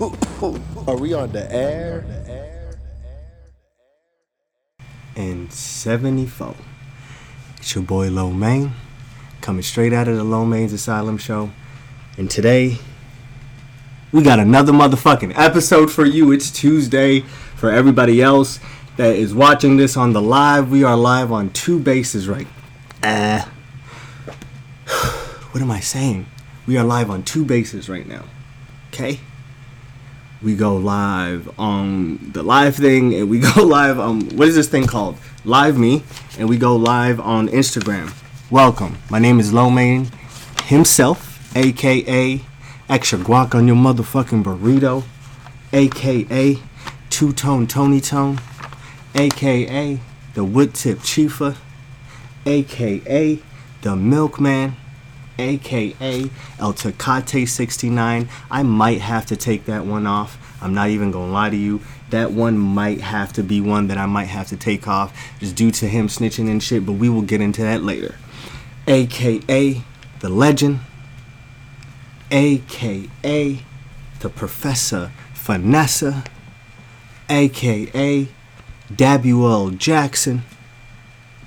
Are we on the air? And 74. It's your boy Lo Main, coming straight out of the Lo Main's Asylum show. And today, we got another motherfucking episode for you. It's Tuesday. For everybody else that is watching this on the live, we are live on two bases right. Uh, what am I saying? We are live on two bases right now. Okay? We go live on the live thing and we go live on what is this thing called? Live Me and we go live on Instagram. Welcome. My name is Lomain himself, aka extra guac on your motherfucking burrito, aka two tone Tony Tone, aka the wood tip chiefa, aka the milkman, aka El Tecate 69. I might have to take that one off. I'm not even gonna lie to you. That one might have to be one that I might have to take off just due to him snitching and shit, but we will get into that later. AKA the legend, AKA the Professor Vanessa, AKA Dabuel Jackson,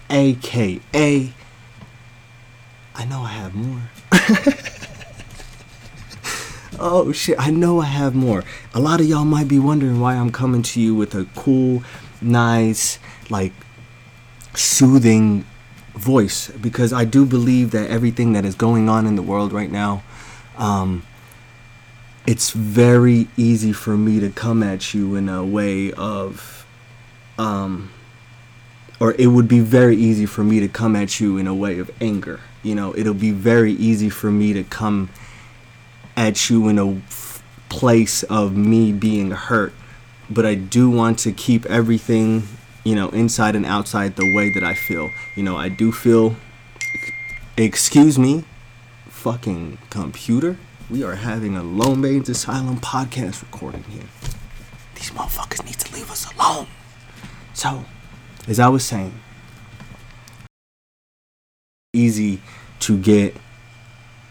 AKA I know I have more. oh shit, I know I have more. A lot of y'all might be wondering why I'm coming to you with a cool, nice, like soothing voice because I do believe that everything that is going on in the world right now um it's very easy for me to come at you in a way of um or it would be very easy for me to come at you in a way of anger you know it'll be very easy for me to come at you in a place of me being hurt. But i do want to keep everything you know inside and outside the way that i feel. You know i do feel excuse me fucking computer. We are having a Lomain's asylum podcast recording here. These motherfuckers need to leave us alone. So as i was saying easy to get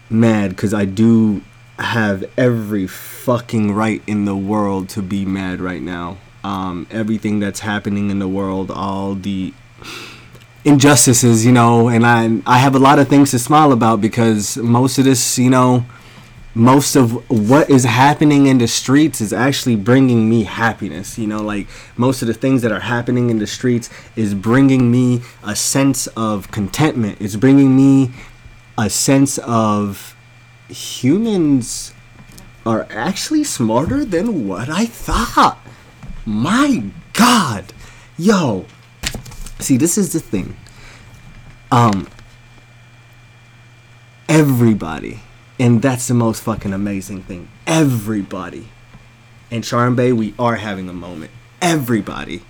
mad because I do have every fucking right in the world to be mad right now. Um, everything that's happening in the world, all the injustices, you know, and I I have a lot of things to smile about because most of this, you know, most of what is happening in the streets is actually bringing me happiness you know like most of the things that are happening in the streets is bringing me a sense of contentment. It's bringing me a sense of humans are actually smarter than what i thought. My god. Yo. See this is the thing. Um everybody and that's the most fucking amazing thing. Everybody. In Charm Bay, we are having a moment. Everybody.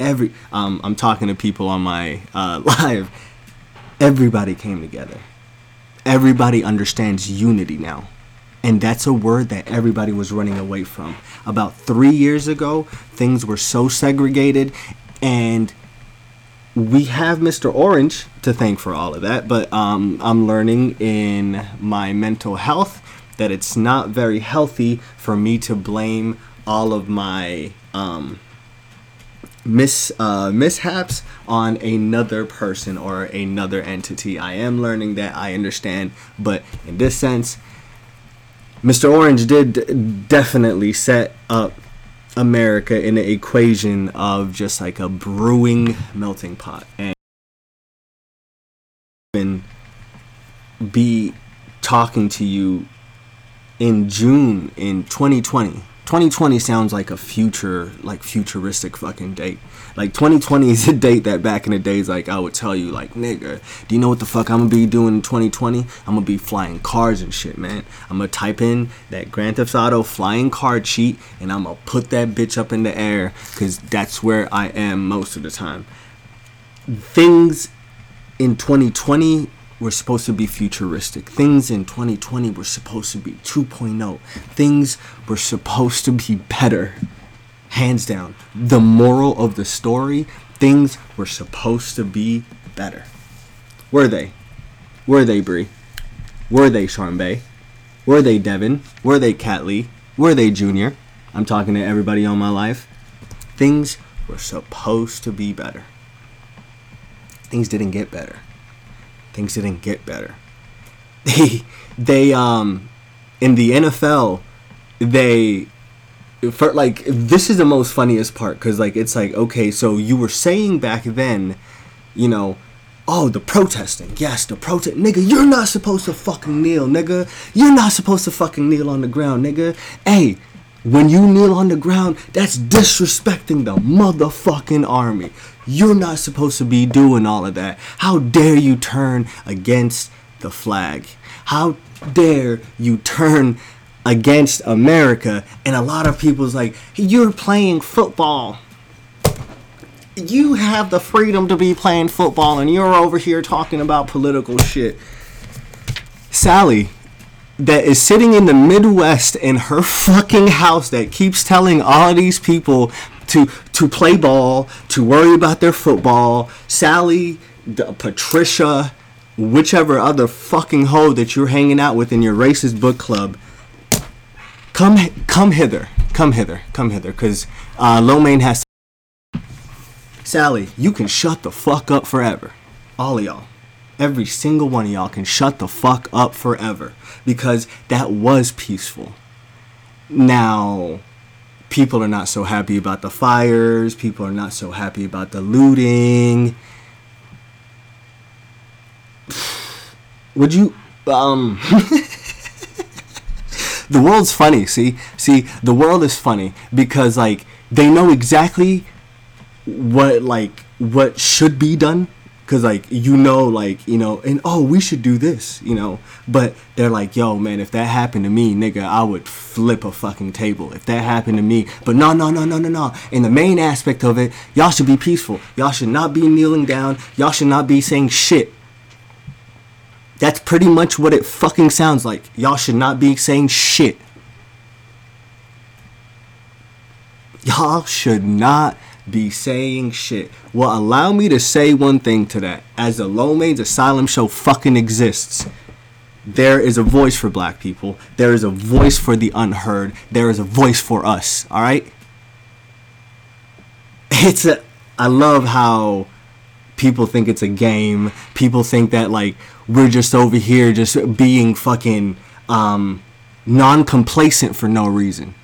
Every um I'm talking to people on my uh live. Everybody came together. Everybody understands unity now. And that's a word that everybody was running away from. About three years ago, things were so segregated and we have Mr. Orange to thank for all of that, but um, I'm learning in my mental health that it's not very healthy for me to blame all of my um, uh, mishaps on another person or another entity. I am learning that. I understand, but in this sense, Mr. Orange did definitely set up America in an equation of just like a brewing melting pot and be talking to you in June in 2020 2020 sounds like a future, like futuristic fucking date. Like 2020 is a date that back in the days, like I would tell you, like nigga, do you know what the fuck I'm gonna be doing in 2020? I'm gonna be flying cars and shit, man. I'm gonna type in that Grand Theft Auto flying car cheat, and I'm gonna put that bitch up in the air, cause that's where I am most of the time. Things in 2020 were supposed to be futuristic. Things in 2020 were supposed to be 2.0. Things were supposed to be better. Hands down. The moral of the story, things were supposed to be better. Were they? Were they, Brie? Were they, Charmbay? Were they, Devin? Were they, Cat Lee? Were they, Junior? I'm talking to everybody on my life. Things were supposed to be better. Things didn't get better. Things didn't get better. They they um in the NFL they for like this is the most funniest part because like it's like okay so you were saying back then you know oh the protesting. Yes the protest nigga you're not supposed to fucking kneel nigga. You're not supposed to fucking kneel on the ground nigga. Hey when you kneel on the ground that's disrespecting the motherfucking army. You're not supposed to be doing all of that. How dare you turn against the flag? How dare you turn against America, and a lot of people's like, you're playing football. You have the freedom to be playing football, and you're over here talking about political shit. Sally, that is sitting in the Midwest in her fucking house, that keeps telling all these people to to play ball, to worry about their football. Sally, the, Patricia, whichever other fucking hoe that you're hanging out with in your racist book club come come hither come hither come hither because uh, Lomain has Sally you can shut the fuck up forever. All y'all. Every single one of y'all can shut the fuck up forever because that was peaceful. Now people are not so happy about the fires people are not so happy about the looting. Would you um the world's funny. See, see, the world is funny because like they know exactly what like what should be done. Because like you know like you know and oh we should do this you know? But they're like yo man if that happened to me nigga i would flip a fucking table if that happened to me. But no no no no no no. And the main aspect of it y'all should be peaceful. Y'all should not be kneeling down. Y'all should not be saying shit that's pretty much what it fucking sounds like. Y'all should not be saying shit. Y'all should not be saying shit. Well, allow me to say one thing to that. As the Lomain's Asylum show fucking exists, there is a voice for black people. There is a voice for the unheard. There is a voice for us. All right? It's a. I love how people think it's a game. People think that like we're just over here just being fucking um, non-complacent for no reason.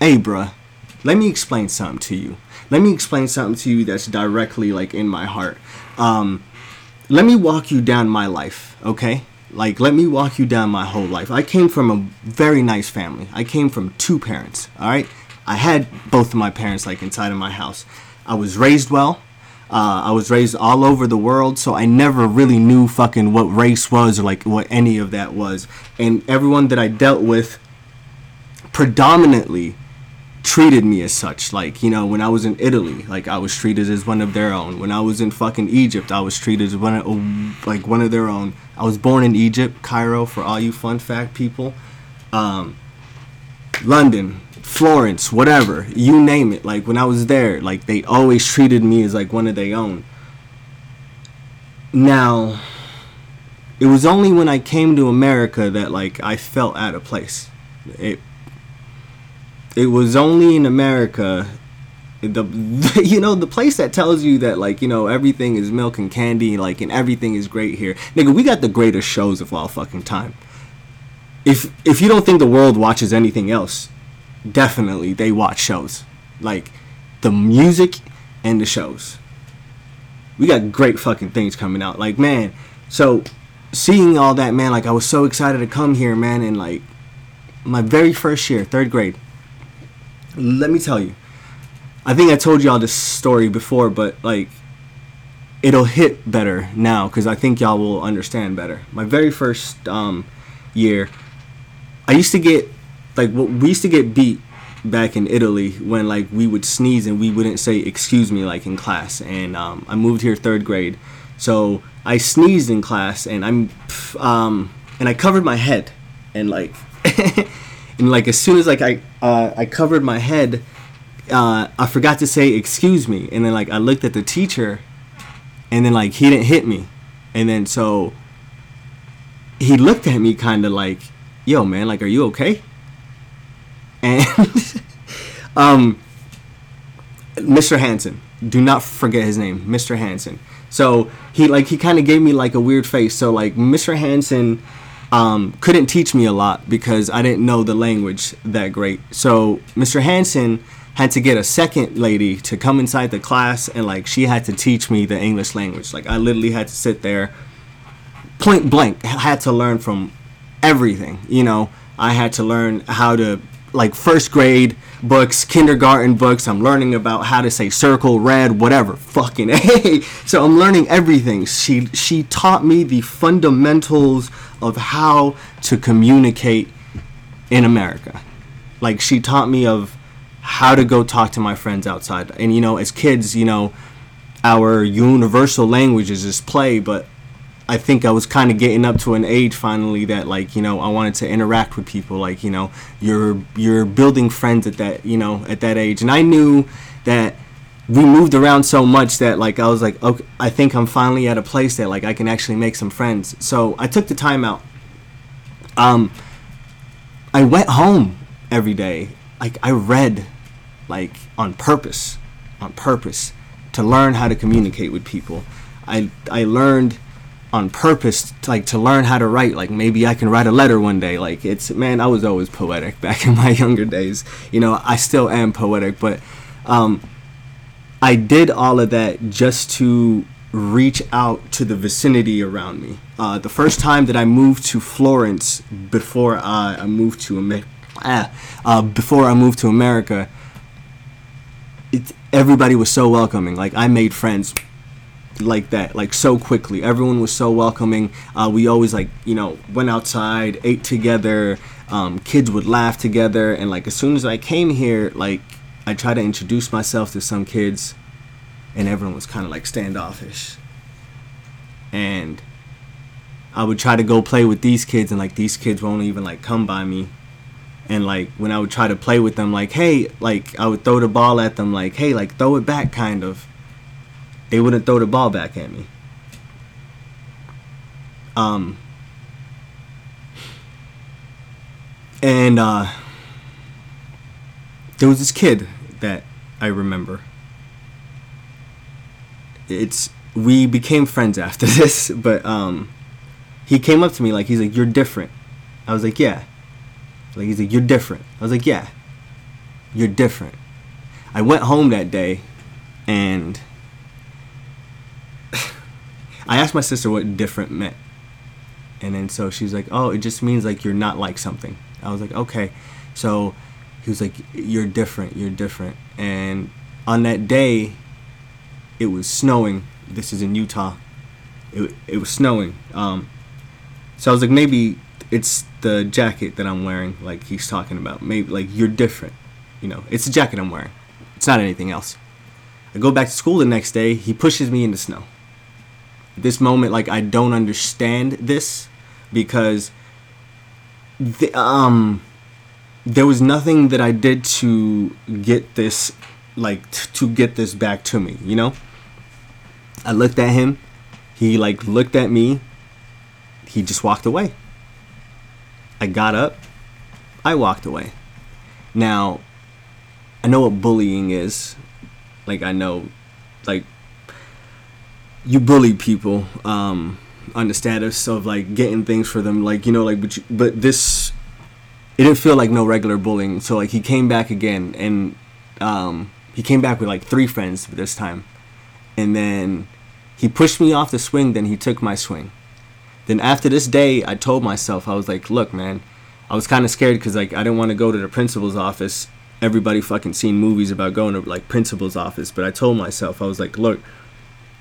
Hey, bruh, let me explain something to you. Let me explain something to you that's directly like in my heart. Um, let me walk you down my life, okay? Like, let me walk you down my whole life. I came from a very nice family. I came from two parents, all right? I had both of my parents like inside of my house. I was raised well. Uh, I was raised all over the world, so I never really knew fucking what race was or like what any of that was. And everyone that I dealt with predominantly treated me as such. Like, you know, when I was in Italy, like I was treated as one of their own. When I was in fucking Egypt, I was treated as one of, like one of their own. I was born in Egypt, Cairo, for all you fun fact people. Um, London, Florence, whatever, you name it. Like when I was there, like they always treated me as like one of their own. Now, it was only when I came to America that like I felt out of place. It it was only in America the, the, you know the place that tells you that like you know everything is milk and candy like and everything is great here nigga we got the greatest shows of all fucking time if if you don't think the world watches anything else definitely they watch shows. Like the music and the shows. We got great fucking things coming out. Like man so seeing all that man like i was so excited to come here man and like my very first year third grade. Let me tell you. I think i told y'all this story before but like it'll hit better now because i think y'all will understand better. My very first um, year i used to get like we used to get beat back in Italy when like we would sneeze and we wouldn't say excuse me like in class. And um, I moved here third grade, so I sneezed in class and I'm um, and I covered my head and like and like as soon as like I uh, I covered my head, uh, I forgot to say excuse me, and then like I looked at the teacher, and then like he didn't hit me, and then so he looked at me kind of like, yo man, like are you okay? um, Mr. Hanson. Do not forget his name, Mr. Hanson. So he like he kind of gave me like a weird face. So like Mr. Hanson um, couldn't teach me a lot because I didn't know the language that great. So Mr. Hanson had to get a second lady to come inside the class and like she had to teach me the English language. Like I literally had to sit there point blank had to learn from everything, you know. I had to learn how to like first grade books, kindergarten books. I'm learning about how to say circle, red, whatever. Fucking A. So I'm learning everything. She she taught me the fundamentals of how to communicate in America. Like she taught me of how to go talk to my friends outside. And you know, as kids, you know, our universal languages is play, but I think I was kind of getting up to an age finally that like you know I wanted to interact with people like you know you're you're building friends at that you know at that age. And I knew that we moved around so much that like I was like okay I think I'm finally at a place that like I can actually make some friends. So I took the time out. Um I went home every day. Like I read like on purpose on purpose to learn how to communicate with people. I I learned on purpose like to learn how to write. Like maybe i can write a letter one day. Like it's man i was always poetic back in my younger days. You know i still am poetic but um, i did all of that just to reach out to the vicinity around me. Uh, the first time that i moved to florence before i, I moved to america ah, uh, before i moved to america it, everybody was so welcoming. Like i made friends like that like so quickly. Everyone was so welcoming. Uh, we always like you know went outside ate together um, kids would laugh together. And like as soon as i came here like i tried to introduce myself to some kids and everyone was kind of like standoffish. And i would try to go play with these kids and like these kids won't even like come by me. And like when i would try to play with them like hey like i would throw the ball at them like hey like throw it back kind of they wouldn't throw the ball back at me. Um, and uh, there was this kid that I remember. It's we became friends after this, but um, he came up to me like he's like, "You're different." I was like, "Yeah." Like he's like, "You're different." I was like, "Yeah." You're different. I went home that day, and I asked my sister what different meant. And then so she's like, "Oh, it just means like you're not like something." I was like, "Okay." So he was like, "You're different. You're different." And on that day, it was snowing. This is in Utah. It it was snowing. Um, so I was like, maybe it's the jacket that I'm wearing. Like he's talking about. Maybe like you're different. You know, it's the jacket I'm wearing. It's not anything else. I go back to school the next day. He pushes me in the snow this moment like I don't understand this because the, um there was nothing that I did to get this like t- to get this back to me, you know? I looked at him, he like looked at me, he just walked away. I got up, I walked away. Now, I know what bullying is. Like I know like you bully people um, on the status of like getting things for them, like you know, like but you, but this it didn't feel like no regular bullying. So like he came back again, and um, he came back with like three friends this time, and then he pushed me off the swing. Then he took my swing. Then after this day, I told myself I was like, look, man, I was kind of scared because like I didn't want to go to the principal's office. Everybody fucking seen movies about going to like principal's office, but I told myself I was like, look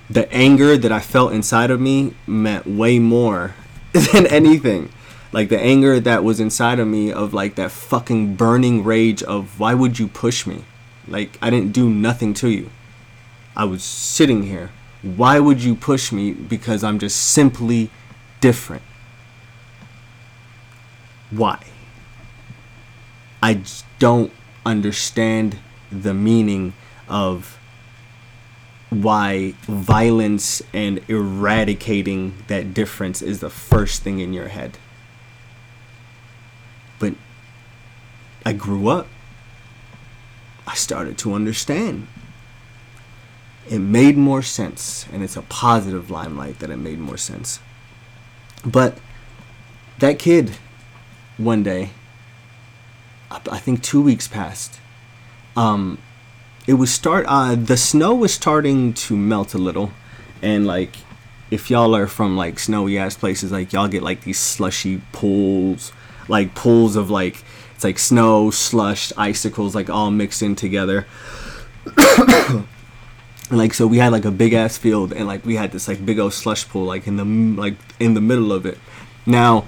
the anger that I felt inside of me meant way more than anything. Like the anger that was inside of me of like that fucking burning rage of why would you push me? Like I didn't do nothing to you. I was sitting here. Why would you push me? Because I'm just simply different. Why? I don't understand the meaning of why violence and eradicating that difference is the first thing in your head. But I grew up. I started to understand. It made more sense, and it's a positive limelight that it made more sense. But that kid, one day, I think two weeks passed. Um, it was start. Uh, the snow was starting to melt a little, and like, if y'all are from like snowy ass places, like y'all get like these slushy pools, like pools of like it's like snow, slush, icicles, like all mixed in together. and like so, we had like a big ass field, and like we had this like big old slush pool, like in the like in the middle of it. Now,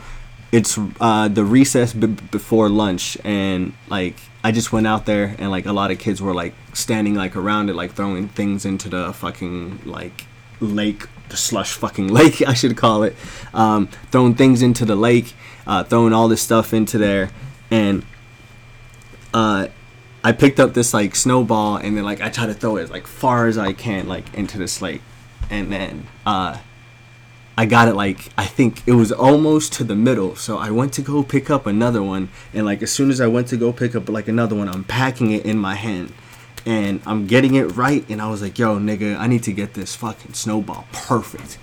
it's uh, the recess b- before lunch, and like I just went out there, and like a lot of kids were like standing like around it, like throwing things into the fucking like lake, the slush fucking lake, I should call it, um, throwing things into the lake, uh, throwing all this stuff into there. And uh, I picked up this like snowball and then like I tried to throw it as like far as I can like into the slate, and then uh, I got it like I think it was almost to the middle. So I went to go pick up another one, and like as soon as I went to go pick up like another one, I'm packing it in my hand. And I'm getting it right, and I was like, "Yo, nigga, I need to get this fucking snowball perfect."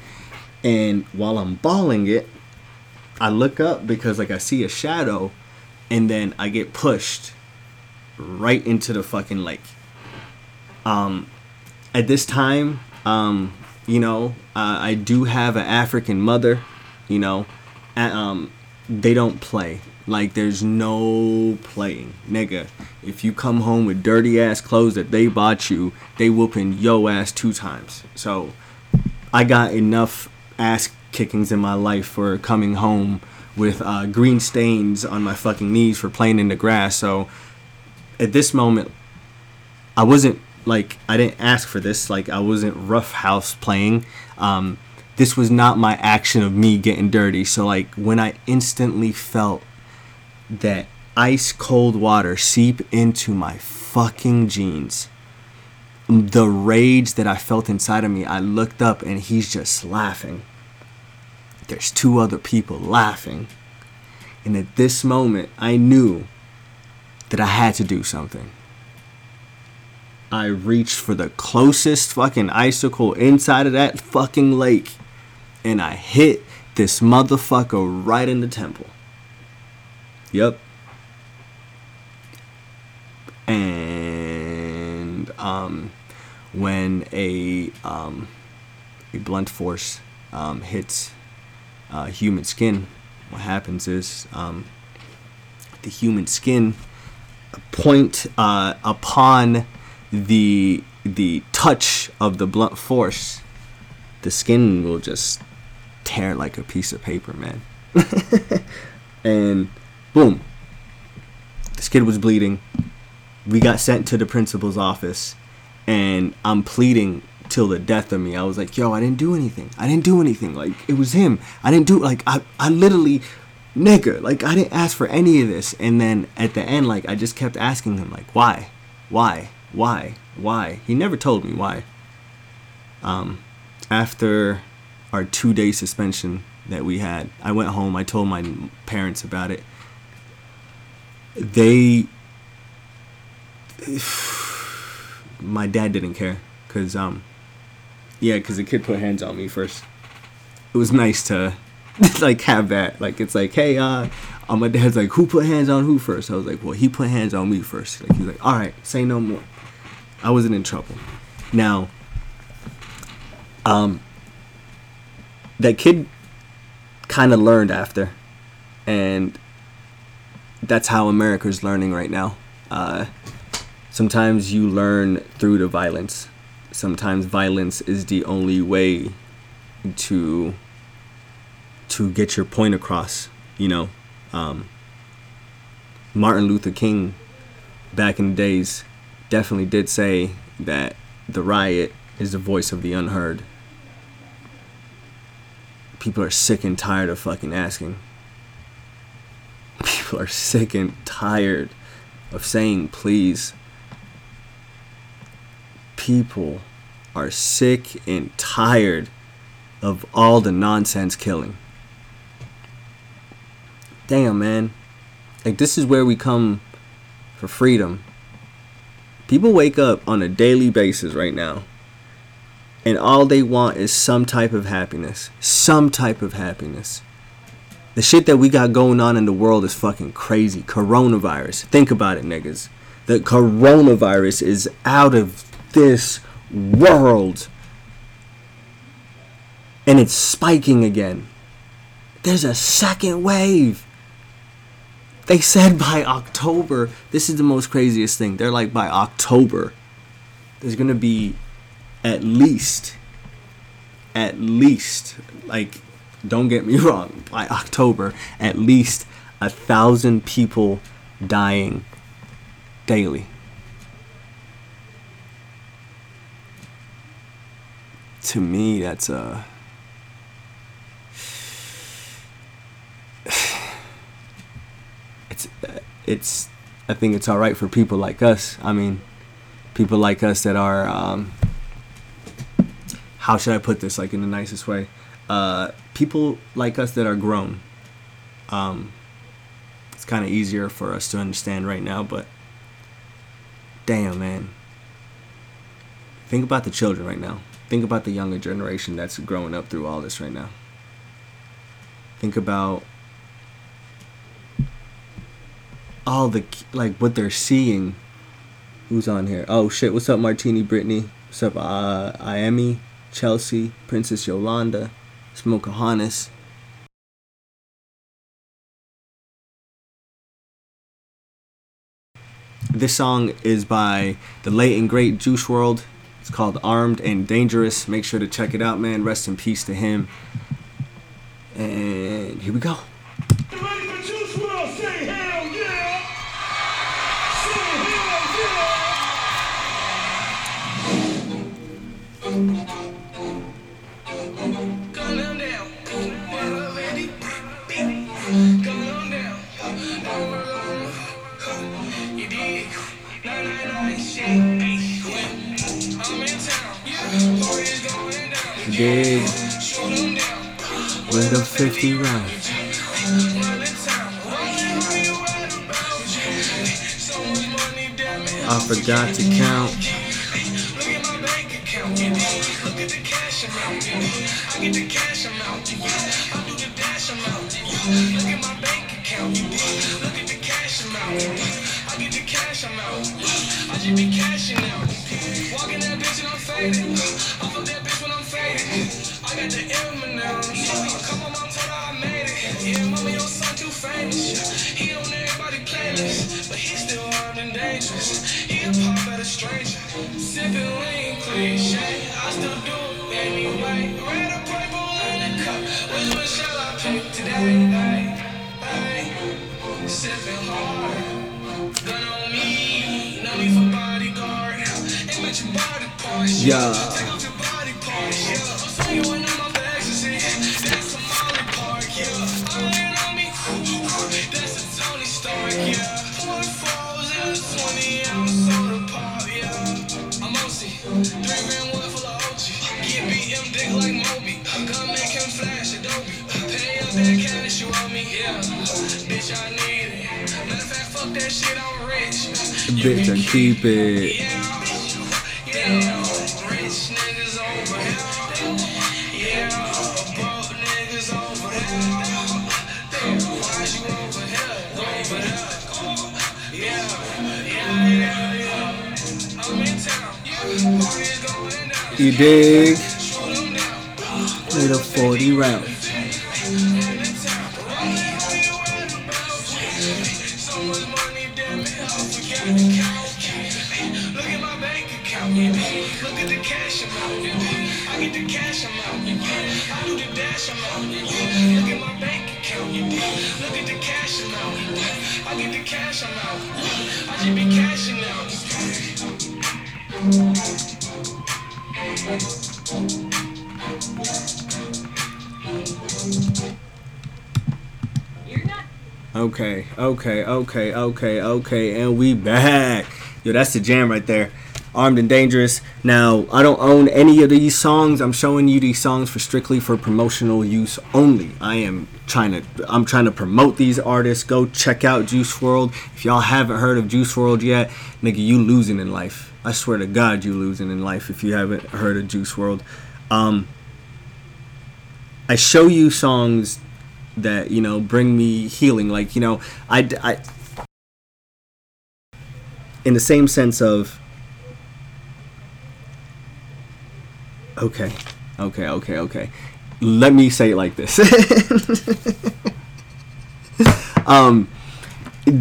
And while I'm balling it, I look up because like I see a shadow and then I get pushed right into the fucking lake. Um, at this time, um, you know, uh, I do have an African mother, you know, and, um, they don't play. Like, there's no playing, nigga. If you come home with dirty ass clothes that they bought you, they whooping yo ass two times. So, I got enough ass kickings in my life for coming home with uh, green stains on my fucking knees for playing in the grass. So at this moment, I wasn't like I didn't ask for this. Like I wasn't rough house playing. Um, this was not my action of me getting dirty. So like when I instantly felt that ice cold water seep into my fucking jeans. The rage that I felt inside of me, I looked up and he's just laughing there's two other people laughing. And at this moment, I knew that I had to do something. I reached for the closest fucking icicle inside of that fucking lake and I hit this motherfucker right in the temple. Yep. And um, when a um, a blunt force um, hits uh, human skin, what happens is um, the human skin point uh, upon the the touch of the blunt force, the skin will just tear like a piece of paper, man. and boom, this kid was bleeding. We got sent to the principal's office, and I'm pleading till the death of me. I was like, yo, I didn't do anything. I didn't do anything. Like it was him. I didn't do like I I literally nigga, like I didn't ask for any of this. And then at the end, like I just kept asking him, like, why? Why? Why? Why? He never told me why. Um after our two day suspension that we had, I went home, I told my parents about it. They my dad didn't care because um yeah, because the kid put hands on me first. It was nice to like have that. Like it's like, hey, uh, uh, my dad's like, who put hands on who first? I was like, well, he put hands on me first. Like he's like, all right, say no more. I wasn't in trouble. Now, um, that kid kind of learned after, and that's how America's learning right now. Uh, sometimes you learn through the violence sometimes violence is the only way to to get your point across you know um, martin luther king back in the days definitely did say that the riot is the voice of the unheard people are sick and tired of fucking asking people are sick and tired of saying please people are sick and tired of all the nonsense killing. Damn, man. Like, this is where we come for freedom. People wake up on a daily basis right now, and all they want is some type of happiness. Some type of happiness. The shit that we got going on in the world is fucking crazy. Coronavirus. Think about it, niggas. The coronavirus is out of this world. And it's spiking again. There's a second wave. They said by October, this is the most craziest thing. They're like by October, there's gonna be at least, at least, like, don't get me wrong, by October, at least a thousand people dying daily. To me, that's a. It's, it's, I think it's all right for people like us. I mean, people like us that are, um, how should I put this, like in the nicest way? Uh, people like us that are grown. Um, it's kind of easier for us to understand right now, but damn, man. Think about the children right now. Think about the younger generation that's growing up through all this right now. Think about all the like what they're seeing. Who's on here? Oh shit! What's up, Martini, Brittany? What's up, uh, Iami, Chelsea, Princess Yolanda, Smokeahonis. This song is by the late and great Juice WRLD. It's called Armed and Dangerous. Make sure to check it out, man. Rest in peace to him. And here we go. At the cash amount. I get the cash amount. You'll do the cash amount. Look at my bank account, you be Look at the cash amount. I get the cash amount. I just be cashing out. Walking that bitch and I'm faded. I got the M&M's. Come on, mom, told I made it. Yeah, mommy, your son too famous. He on everybody playlist, but he still armed and dangerous. He a pop at a stranger. Sipping lean cliche. I still do it anyway. Red or purple in the cup. Which one shall I pick today? Hey, hey. Sipping hard. Gun on me. No need for bodyguard. Your body parts. Yeah. Town. Party's going down. You dig? With a 40 round. Okay, okay, okay, okay, and we back. Yo, that's the jam right there. Armed and Dangerous. Now, I don't own any of these songs. I'm showing you these songs for strictly for promotional use only. I am trying to I'm trying to promote these artists. Go check out Juice WRLD. If y'all haven't heard of Juice WRLD yet, nigga, you losing in life. I swear to God, you losing in life if you haven't heard of Juice WRLD. Um, I show you songs that you know bring me healing. Like you know, I, I in the same sense of okay, okay, okay, okay. Let me say it like this. um,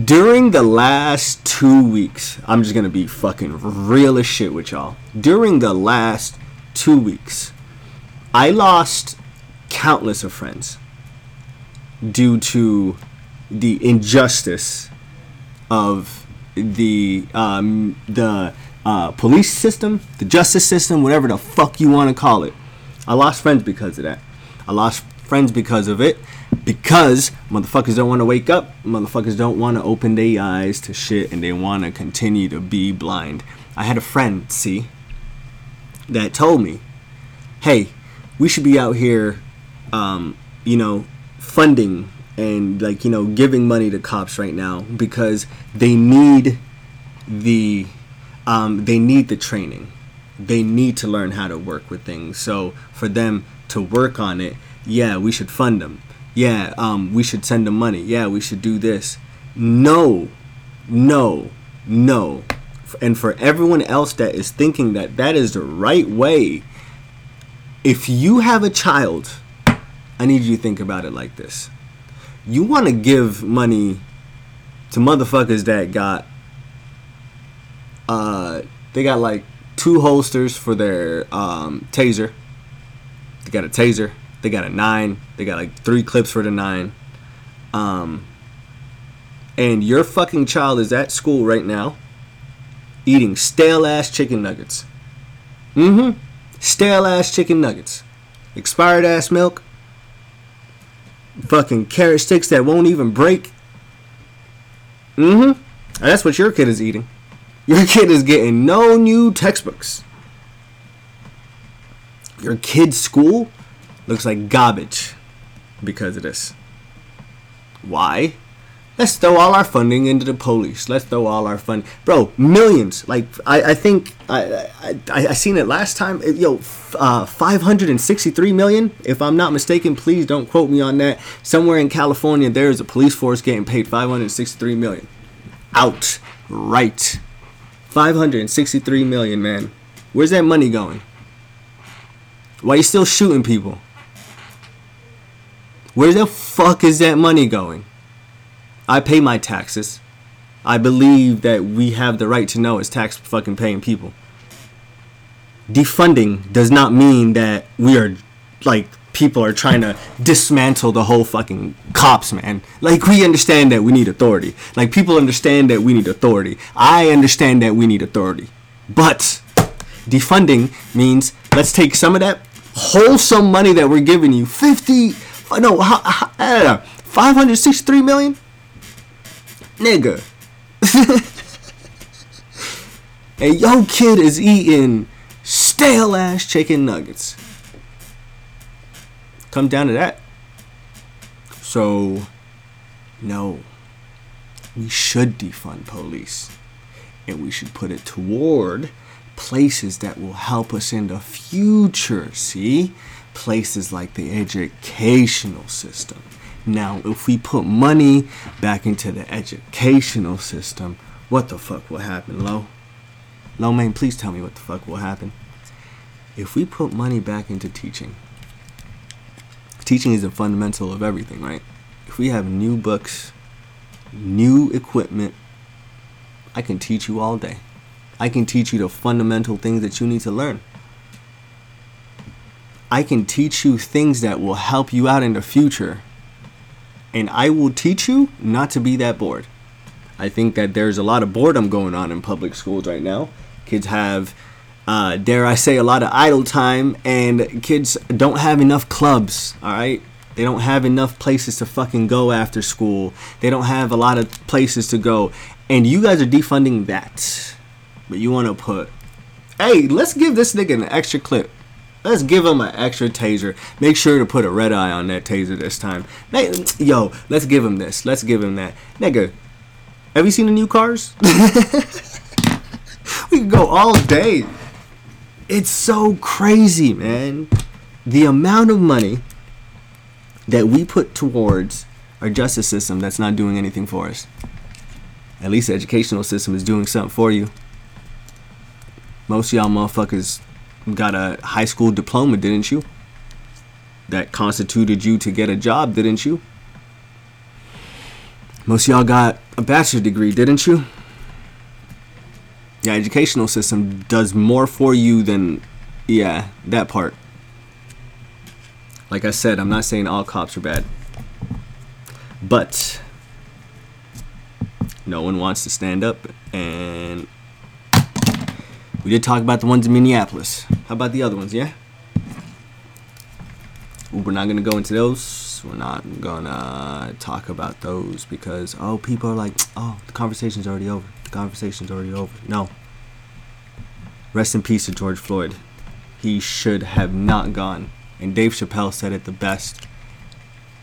during the last two weeks, I'm just gonna be fucking real as shit with y'all. During the last two weeks, I lost countless of friends due to the injustice of the um, the uh, police system, the justice system, whatever the fuck you want to call it. I lost friends because of that. I lost friends because of it. Because motherfuckers don't want to wake up. Motherfuckers don't want to open their eyes to shit and they want to continue to be blind. I had a friend, see, that told me, hey, we should be out here, um, you know, funding and like, you know, giving money to cops right now because they need the um, they need the training. They need to learn how to work with things. So for them to work on it, yeah, we should fund them. Yeah, um, we should send them money. Yeah, we should do this. No, no, no. And for everyone else that is thinking that that is the right way, if you have a child, I need you to think about it like this. You want to give money to motherfuckers that got uh, they got like two holsters for their um, taser. They got a taser. They got a nine. They got like three clips for the nine. Um, and your fucking child is at school right now eating stale ass chicken nuggets. Mm hmm. Stale ass chicken nuggets. Expired ass milk. Fucking carrot sticks that won't even break. Mm hmm. That's what your kid is eating. Your kid is getting no new textbooks. Your kid's school looks like garbage because of this. Why? Let's throw all our funding into the police. Let's throw all our fund, bro. Millions. Like I, I think I, I, I seen it last time. It- Yo, f- uh, five hundred and sixty-three million. If I'm not mistaken, please don't quote me on that. Somewhere in California, there is a police force getting paid five hundred sixty-three million. Outright. 563 million, man. Where's that money going? Why you still shooting people? Where the fuck is that money going? I pay my taxes. I believe that we have the right to know as tax fucking paying people. Defunding does not mean that we are like people are trying to dismantle the whole fucking cops, man. Like we understand that we need authority. Like people understand that we need authority. I understand that we need authority. But defunding means let's take some of that wholesome money that we're giving you 50 no how, how, I don't know, 563 million nigga. And yo kid is eating stale ass chicken nuggets. Come down to that. So no. We should defund police. And we should put it toward places that will help us in the future see? Places like the educational system now if we put money back into the educational system what the fuck will happen low low man please tell me what the fuck will happen if we put money back into teaching teaching is the fundamental of everything right if we have new books new equipment I can teach you all day. I can teach you the fundamental things that you need to learn. I can teach you things that will help you out in the future. And I will teach you not to be that bored. I think that there's a lot of boredom going on in public schools right now. Kids have, uh, dare I say, a lot of idle time, and kids don't have enough clubs, alright? They don't have enough places to fucking go after school. They don't have a lot of places to go. And you guys are defunding that. But you want to put Hey, let's give this nigga an extra clip. Let's give him an extra taser. Make sure to put a red eye on that taser this time. Yo, let's give him this. Let's give him that. Nigga, have you seen the new cars? we can go all day. It's so crazy, man. The amount of money that we put towards our justice system that's not doing anything for us. At least the educational system is doing something for you. Most y'all motherfuckers got a high school diploma, didn't you? That constituted you to get a job, didn't you? Most of y'all got a bachelor's degree, didn't you? Yeah, educational system does more for you than yeah, that part. Like I said, I'm not saying all cops are bad. But no one wants to stand up and we did talk about the ones in Minneapolis. How about the other ones, yeah? We're not gonna go into those. We're not gonna talk about those because oh, people are like, oh, the conversation's already over. The conversation's already over. No. Rest in peace to George Floyd. He should have not gone. And Dave Chappelle said it the best.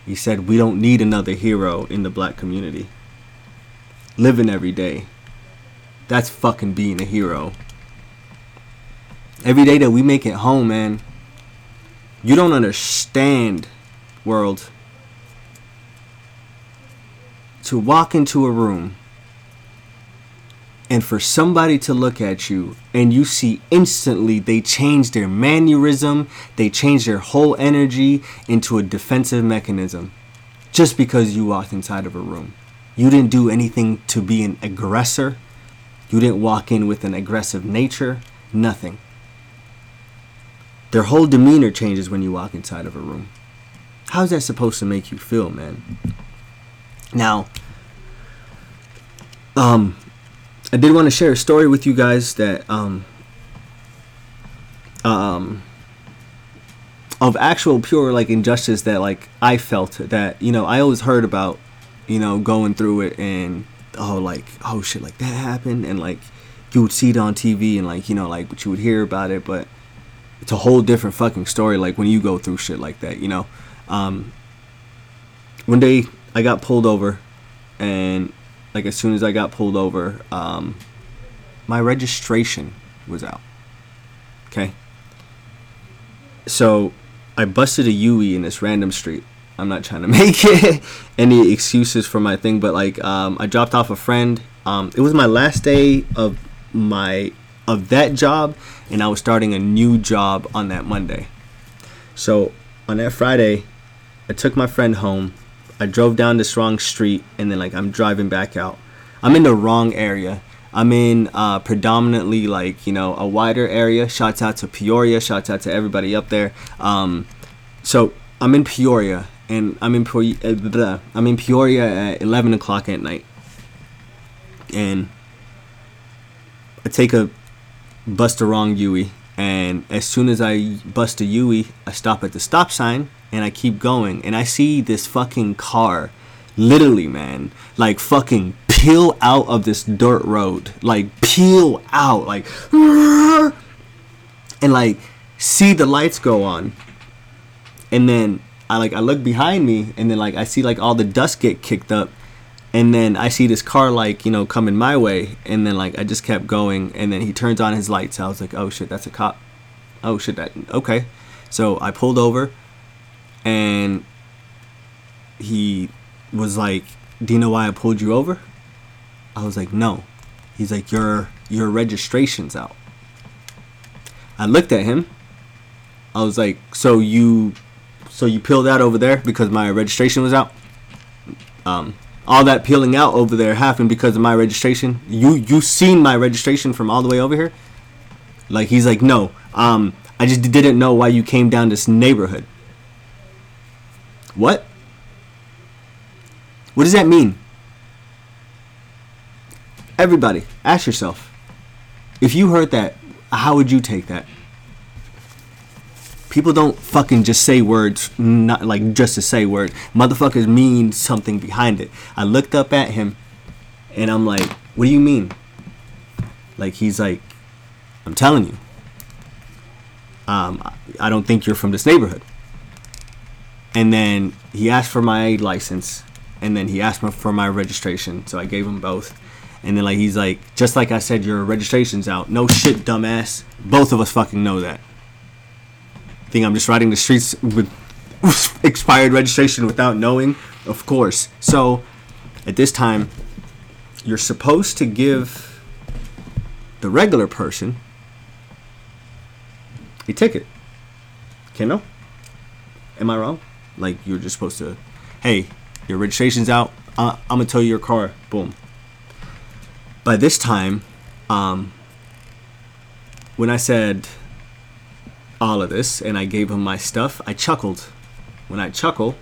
He said, We don't need another hero in the black community. Living every day. That's fucking being a hero. Every day that we make it home, man, you don't understand, world. To walk into a room and for somebody to look at you and you see instantly they change their mannerism, they change their whole energy into a defensive mechanism just because you walked inside of a room. You didn't do anything to be an aggressor. You didn't walk in with an aggressive nature. Nothing. Their whole demeanor changes when you walk inside of a room. How's that supposed to make you feel, man? Now, um, I did want to share a story with you guys that um um of actual pure like injustice that like I felt that you know I always heard about you know going through it and oh like oh shit like that happened and like you would see it on TV and like you know like what you would hear about it but it's a whole different fucking story like when you go through shit like that you know um one day I got pulled over and like as soon as I got pulled over, um, my registration was out. Okay. So I busted a Yui in this random street. I'm not trying to make any excuses for my thing, but like um, I dropped off a friend. Um, it was my last day of my of that job, and I was starting a new job on that Monday. So on that Friday, I took my friend home. I drove down this wrong street and then like I'm driving back out. I'm in the wrong area. I'm in uh, predominantly like you know a wider area. Shouts out to Peoria. Shouts out to everybody up there. Um, so I'm in Peoria and I'm in Peoria. Uh, I'm in Peoria at 11 o'clock at night, and I take a bust a wrong Yui. And as soon as I bust a Yui, I stop at the stop sign and I keep going. And I see this fucking car, literally, man, like fucking peel out of this dirt road. Like peel out. Like, and like see the lights go on. And then I like I look behind me and then like I see like all the dust get kicked up and then I see this car like you know coming my way, and then like I just kept going, and then he turns on his lights. I was like, oh shit, that's a cop. Oh shit, that okay. So I pulled over, and he was like, "Do you know why I pulled you over?" I was like, "No." He's like, "Your your registration's out." I looked at him. I was like, "So you, so you peeled out over there because my registration was out?" Um, all that peeling out over there happened because of my registration. You you seen my registration from all the way over here? Like he's like, no, um, I just didn't know why you came down this neighborhood. What? What does that mean? Everybody, ask yourself. If you heard that, how would you take that? People don't fucking just say words, not like just to say words. Motherfuckers mean something behind it. I looked up at him, and I'm like, "What do you mean?" Like he's like, I'm telling you. Um, I- don't think you're from this neighborhood. And then he asked for my license, and then he asked me for my registration. So I gave him both. And then like he's like, just like I said, your registration's out. No shit, dumbass. Both of us fucking know that. Think I'm just riding the streets with expired registration without knowing? Of course. So at this time, you're supposed to give the regular person a ticket. Okay, no? Am I wrong? Like you're just supposed to, hey, your registration's out. Uh, I'm gonna tow your car. Boom. By this time, um, when I said all of this and I gave him my stuff, I chuckled. When I chuckle,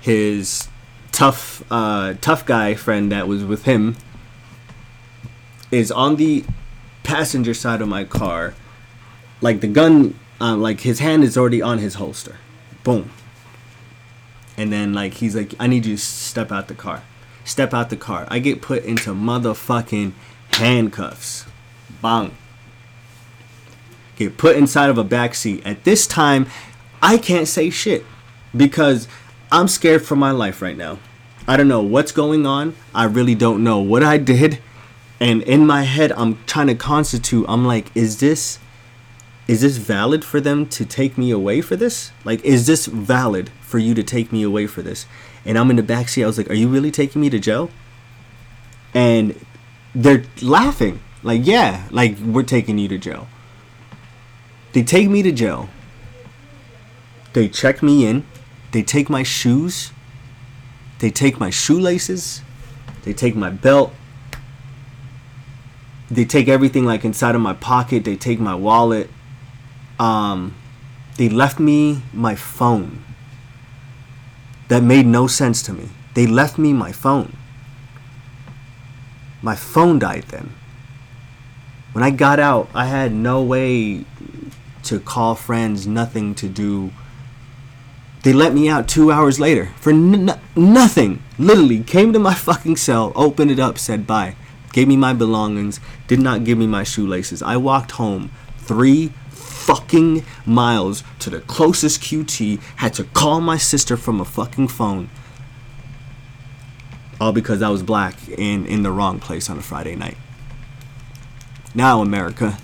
his tough, uh, tough guy friend that was with him is on the passenger side of my car. Like the gun, uh, like his hand is already on his holster. Boom. And then like he's like, I need you to step out the car. Step out the car. I get put into motherfucking handcuffs. Bang. Get put inside of a back seat. At this time, I can't say shit because I'm scared for my life right now. I don't know what's going on. I really don't know what I did. And in my head, I'm trying to constitute. I'm like, is this is this valid for them to take me away for this? Like, is this valid for you to take me away for this? And I'm in the backseat. I was like, are you really taking me to jail? And they're laughing. Like, yeah, like we're taking you to jail. They take me to jail. They check me in. They take my shoes. They take my shoelaces. They take my belt. They take everything like inside of my pocket. They take my wallet. Um, they left me my phone. That made no sense to me. They left me my phone. My phone died then. When I got out, I had no way to call friends, nothing to do. They let me out two hours later for n- nothing. Literally came to my fucking cell, opened it up, said bye, gave me my belongings, did not give me my shoelaces. I walked home three fucking miles to the closest QT, had to call my sister from a fucking phone. All because I was black and in the wrong place on a Friday night. Now, America,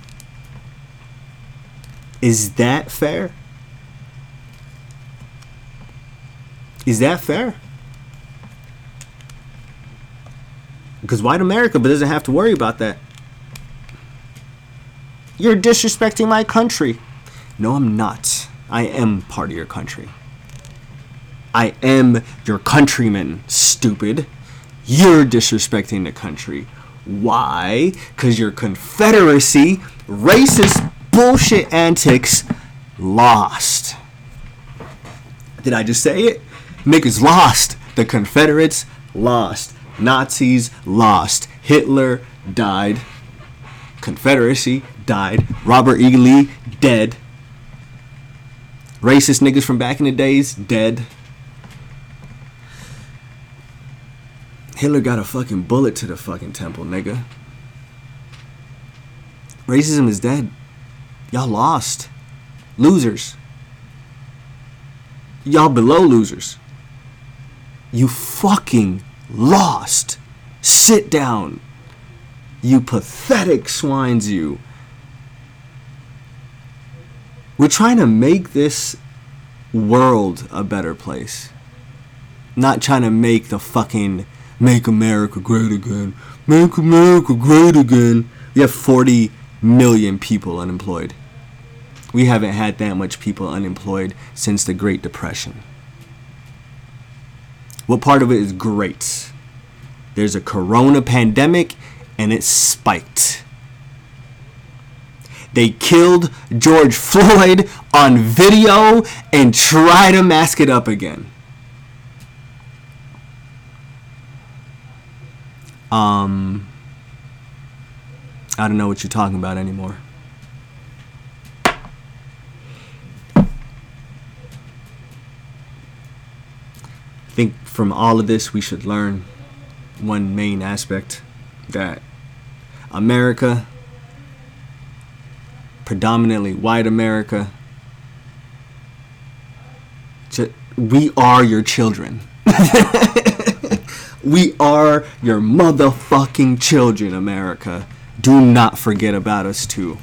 is that fair? Is that fair? Because white America but doesn't have to worry about that. You're disrespecting my country. No, I'm not. I am part of your country. I am your countryman, stupid. You're disrespecting the country. Why? Because your Confederacy, racist bullshit antics, lost. Did I just say it? Niggas lost. The Confederates lost. Nazis lost. Hitler died. Confederacy died. Robert E. Lee dead. Racist niggas from back in the days dead. Hitler got a fucking bullet to the fucking temple, nigga. Racism is dead. Y'all lost. Losers. Y'all below losers. You fucking lost. Sit down. You pathetic swines, you. We're trying to make this world a better place. Not trying to make the fucking make America great again. Make America great again. We have 40 million people unemployed. We haven't had that much people unemployed since the Great Depression. What part of it is great? There's a corona pandemic and it spiked. They killed George Floyd on video and try to mask it up again. Um, I don't know what you're talking about anymore. I think from all of this, we should learn one main aspect that America predominantly white America. We are your children. we are your motherfucking children, America. Do not forget about us, too.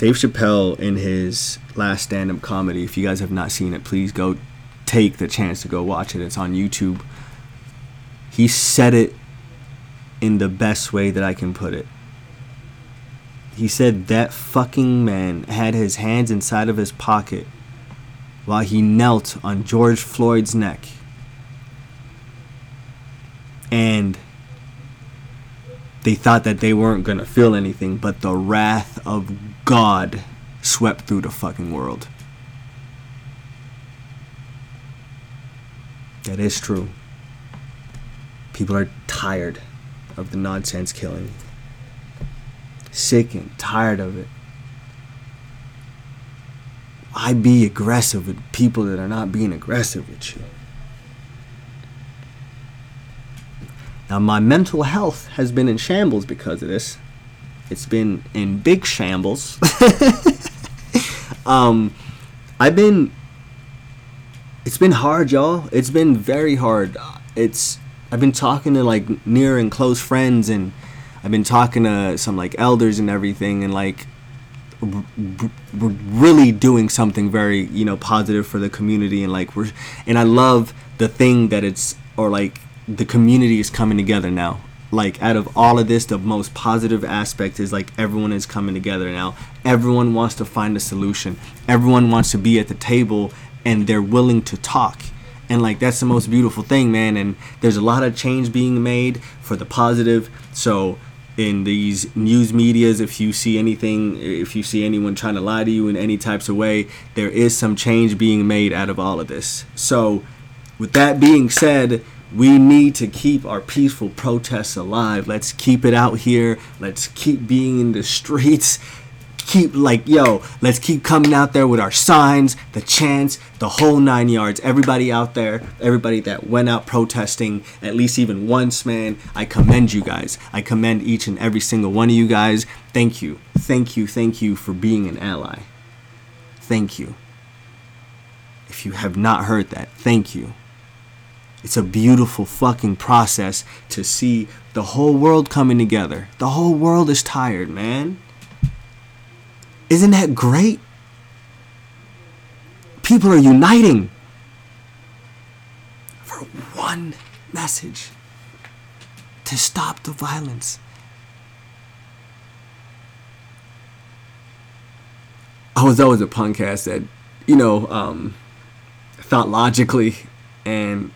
Dave Chappelle in his last stand up comedy, if you guys have not seen it, please go take the chance to go watch it. It's on YouTube. He said it in the best way that I can put it. He said that fucking man had his hands inside of his pocket while he knelt on George Floyd's neck. And they thought that they weren't going to feel anything, but the wrath of God swept through the fucking world. That is true. People are tired of the nonsense killing. Sick and tired of it. I be aggressive with people that are not being aggressive with you? Now, my mental health has been in shambles because of this. It's been in big shambles. um, I've been. It's been hard, y'all. It's been very hard. It's. I've been talking to like near and close friends, and I've been talking to some like elders and everything, and like we're really doing something very you know positive for the community and like we're and i love the thing that it's or like the community is coming together now. Like out of all of this the most positive aspect is like everyone is coming together now. Everyone wants to find a solution. Everyone wants to be at the table and they're willing to talk. And like that's the most beautiful thing man. And there's a lot of change being made for the positive. So in these news medias if you see anything if you see anyone trying to lie to you in any types of way there is some change being made out of all of this. So with that being said we need to keep our peaceful protests alive. Let's keep it out here. Let's keep being in the streets. Keep like yo let's keep coming out there with our signs the chants the whole nine yards. Everybody out there everybody that went out protesting at least even once man i commend you guys. I commend each and every single one of you guys. Thank you. Thank you. Thank you for being an ally. Thank you. If you have not heard that thank you it's a beautiful fucking process to see the whole world coming together the whole world is tired man isn't that great? People are uniting for one message to stop the violence. I was always a ass that, you know, um, thought logically and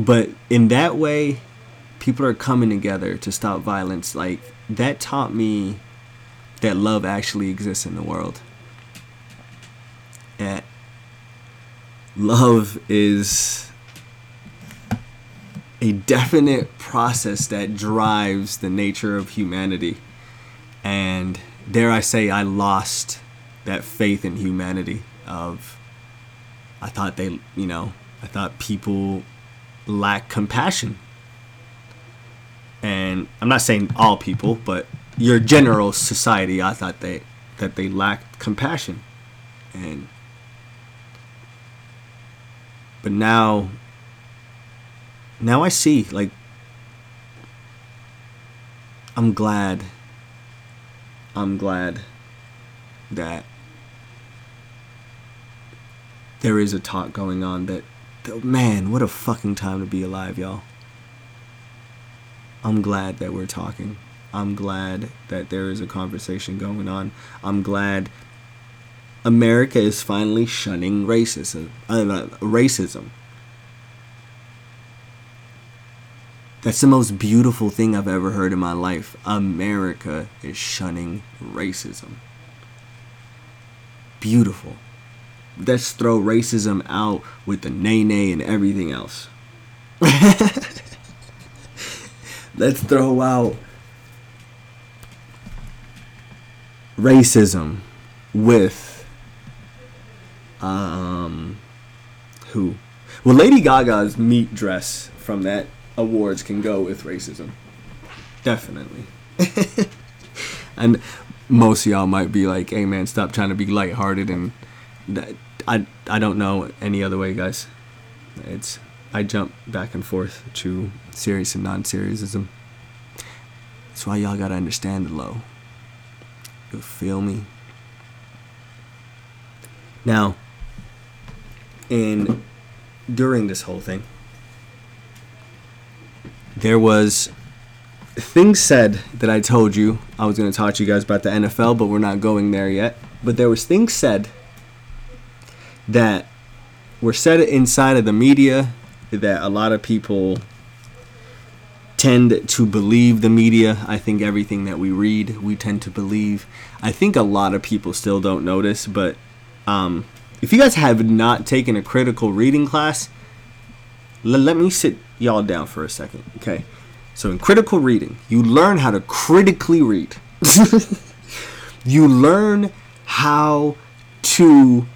but in that way people are coming together to stop violence like that taught me that love actually exists in the world. And love is a definite process that drives the nature of humanity. And dare I say, I lost that faith in humanity. Of, I thought they, you know, I thought people lack compassion. And I'm not saying all people, but your general society, I thought they that they lacked compassion, and but now, now I see like I'm glad. I'm glad that there is a talk going on that, that man, what a fucking time to be alive, y'all. I'm glad that we're talking. I'm glad that there is a conversation going on. I'm glad America is finally shunning racism. Uh, racism. That's the most beautiful thing I've ever heard in my life. America is shunning racism. Beautiful. Let's throw racism out with the nay nay and everything else. Let's throw out racism with um who? Well, Lady Gaga's meat dress from that awards can go with racism. definitely. and most of y'all might be like, "Hey, man, stop trying to be lighthearted." And that, I I don't know any other way, guys. It's I jump back and forth to serious and non-seriousism. That's why y'all gotta understand the low. You feel me? Now, in during this whole thing, there was things said that I told you I was to talk to you guys about the NFL, but we're not going there yet. But there was things said that were said inside of the media that a lot of people tend to believe the media. I think everything that we read, we tend to believe. I think a lot of people still don't notice, but um, if you guys have not taken a critical reading class, l- let me sit y'all down for a second, okay? So in critical reading, you learn how to critically read. you learn how to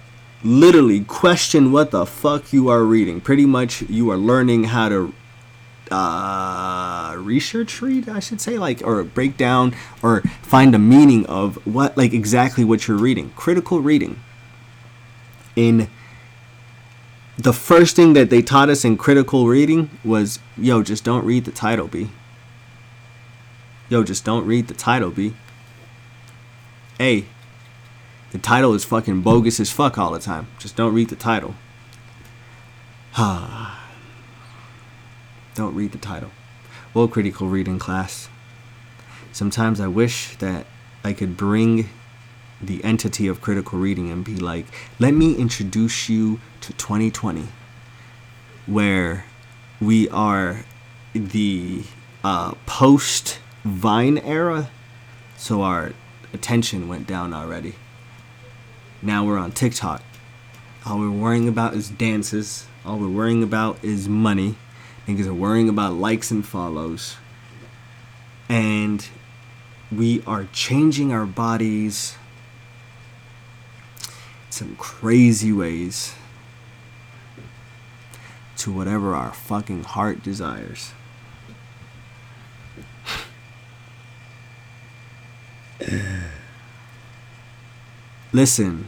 literally question what the fuck you are reading. Pretty much, you are learning how to uh, research read, I should say, like, or break down or find a meaning of what, like, exactly what you're reading. Critical reading. In the first thing that they taught us in critical reading was, yo, just don't read the title, B. Yo, just don't read the title, B. Hey, the title is fucking bogus as fuck all the time. Just don't read the title. don't read the title. Well, critical reading class. Sometimes I wish that I could bring the entity of critical reading and be like, let me introduce you to 2020, where we are the uh, post Vine era, so our attention went down already. Now we're on TikTok. All we're worrying about is dances. All we're worrying about is money. Niggas are worrying about likes and follows. And we are changing our bodies some crazy ways to whatever our fucking heart desires. listen.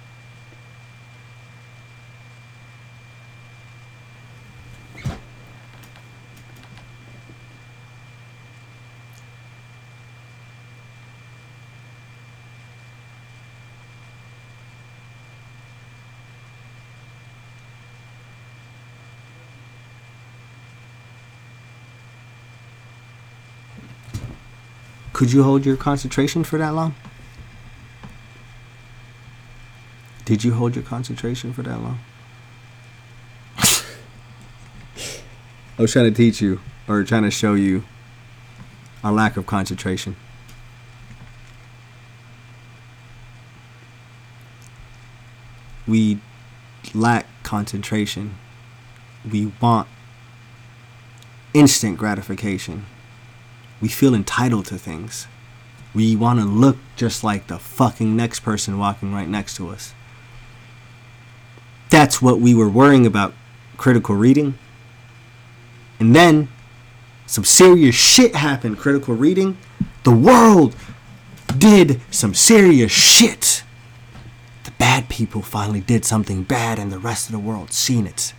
Could you hold your concentration for that long? Did you hold your concentration for that long? I was trying to teach you or trying to show you our lack of concentration. We lack concentration. We want instant gratification. We feel entitled to things. We want to look just like the fucking next person walking right next to us. That's what we were worrying about critical reading. And then some serious shit happened critical reading. The world did some serious shit. The bad people finally did something bad and the rest of the world seen it.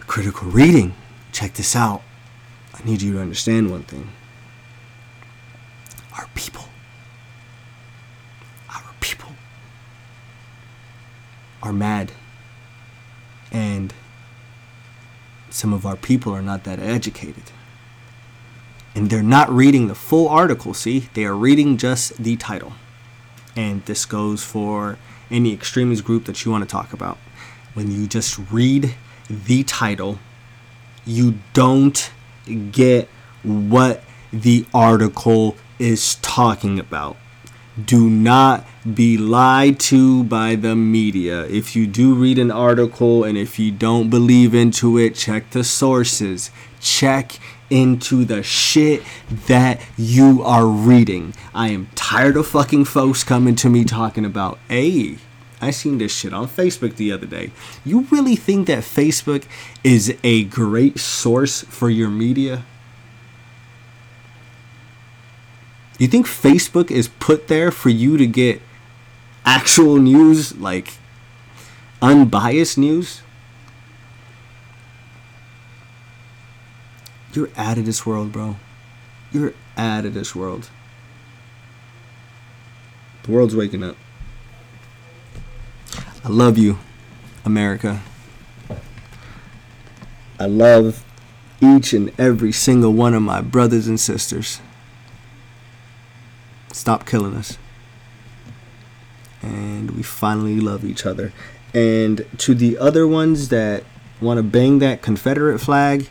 Critical reading. Check this out. I need you to understand one thing. Our people, our people are mad. And some of our people are not that educated. And they're not reading the full article, see? They are reading just the title. And this goes for any extremist group that you want to talk about. When you just read the title, you don't get what the article is talking about. Do not be lied to by the media. If you do read an article and if you don't believe into it, check the sources. Check into the shit that you are reading. I am tired of fucking folks coming to me talking about, hey, I seen this shit on Facebook the other day. You really think that Facebook is a great source for your media? You think Facebook is put there for you to get actual news, like unbiased news? You're out of this world, bro. You're out of this world. The world's waking up. I love you, America. I love each and every single one of my brothers and sisters. Stop killing us. And we finally love each other. And to the other ones that want to bang that Confederate flag,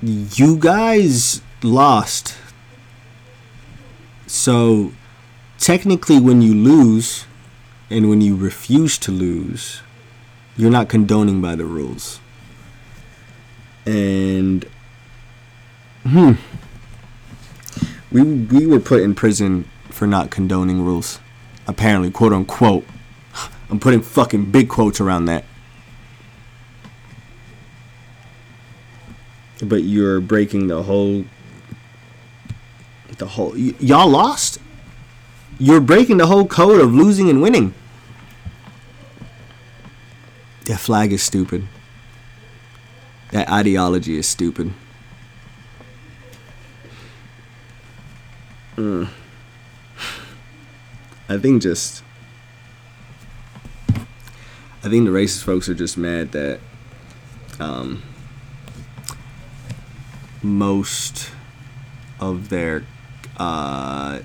you guys lost. So technically, when you lose and when you refuse to lose, you're not condoning by the rules. And hmm, we we were put in prison for not condoning rules. Apparently, quote unquote. I'm putting fucking big quotes around that. But you're breaking the whole the whole y- y'all lost. You're breaking the whole code of losing and winning. That flag is stupid. That ideology is stupid. Mm. I think just I think the racist folks are just mad that um, most of their uh,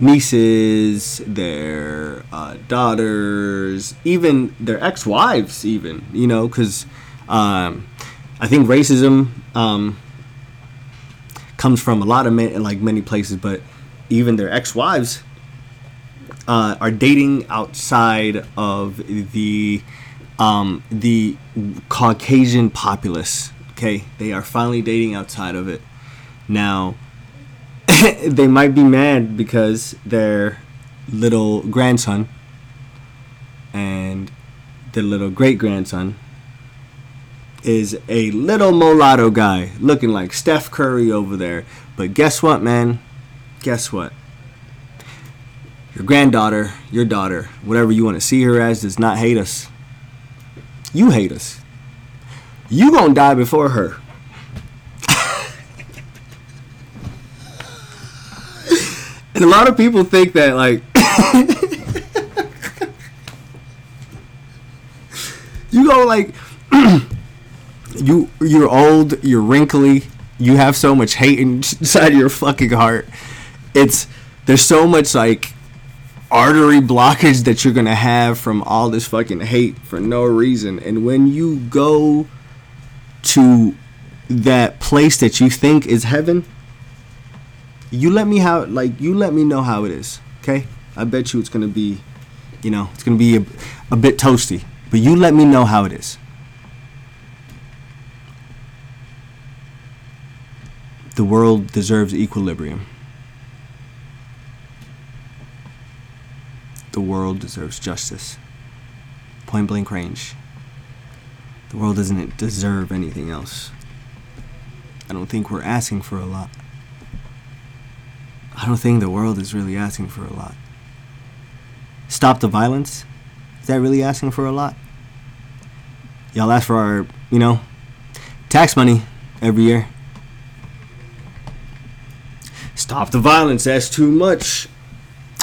nieces, their uh, daughters, even their ex-wives, even you know, because um, I think racism um, comes from a lot of men, like many places, but even their ex-wives uh, are dating outside of the um, the Caucasian populace. Okay, they are finally dating outside of it. Now, they might be mad because their little grandson and their little great grandson is a little mulatto guy looking like Steph Curry over there. But guess what, man? Guess what? Your granddaughter, your daughter, whatever you want to see her as, does not hate us. You hate us. You gonna die before her. And a lot of people think that like you go like you you're old, you're wrinkly, you have so much hate inside your fucking heart. It's there's so much like artery blockage that you're gonna have from all this fucking hate for no reason. And when you go to that place that you think is heaven, you let me how like you let me know how it is. Okay, I bet you it's gonna be, you know, it's gonna be a, a bit toasty. But you let me know how it is. The world deserves equilibrium. The world deserves justice. Point blank range. The world doesn't deserve anything else. I don't think we're asking for a lot. I don't think the world is really asking for a lot. Stop the violence? Is that really asking for a lot? Y'all ask for our, you know, tax money every year. Stop the violence, that's too much.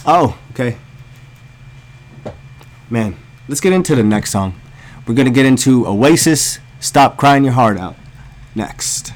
Oh, okay. Man, let's get into the next song. We're gonna get into Oasis, Stop Crying Your Heart Out. Next.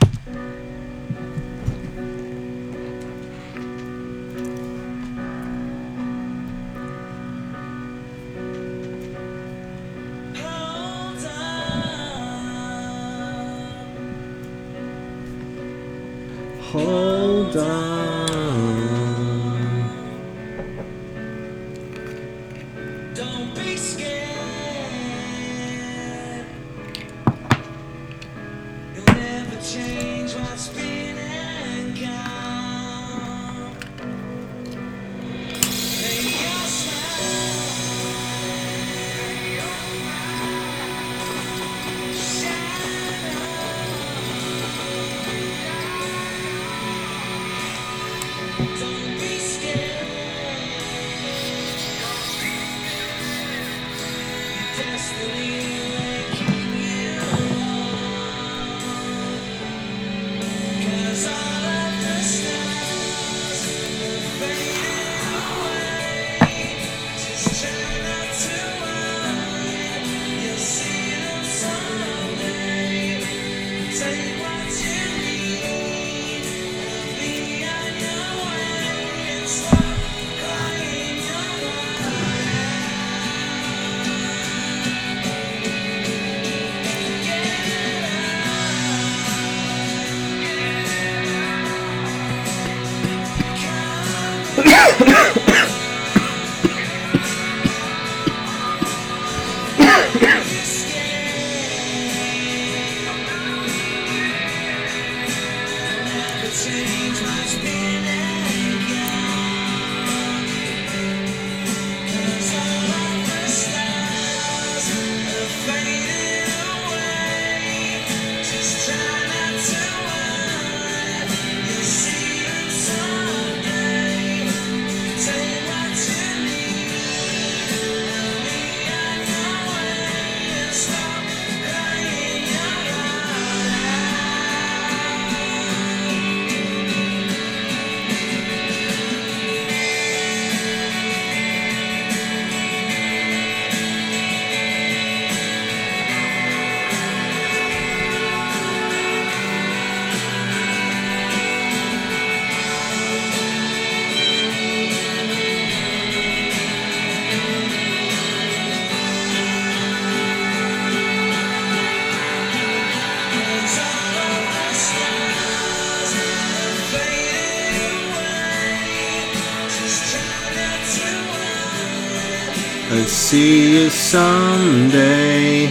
See you someday.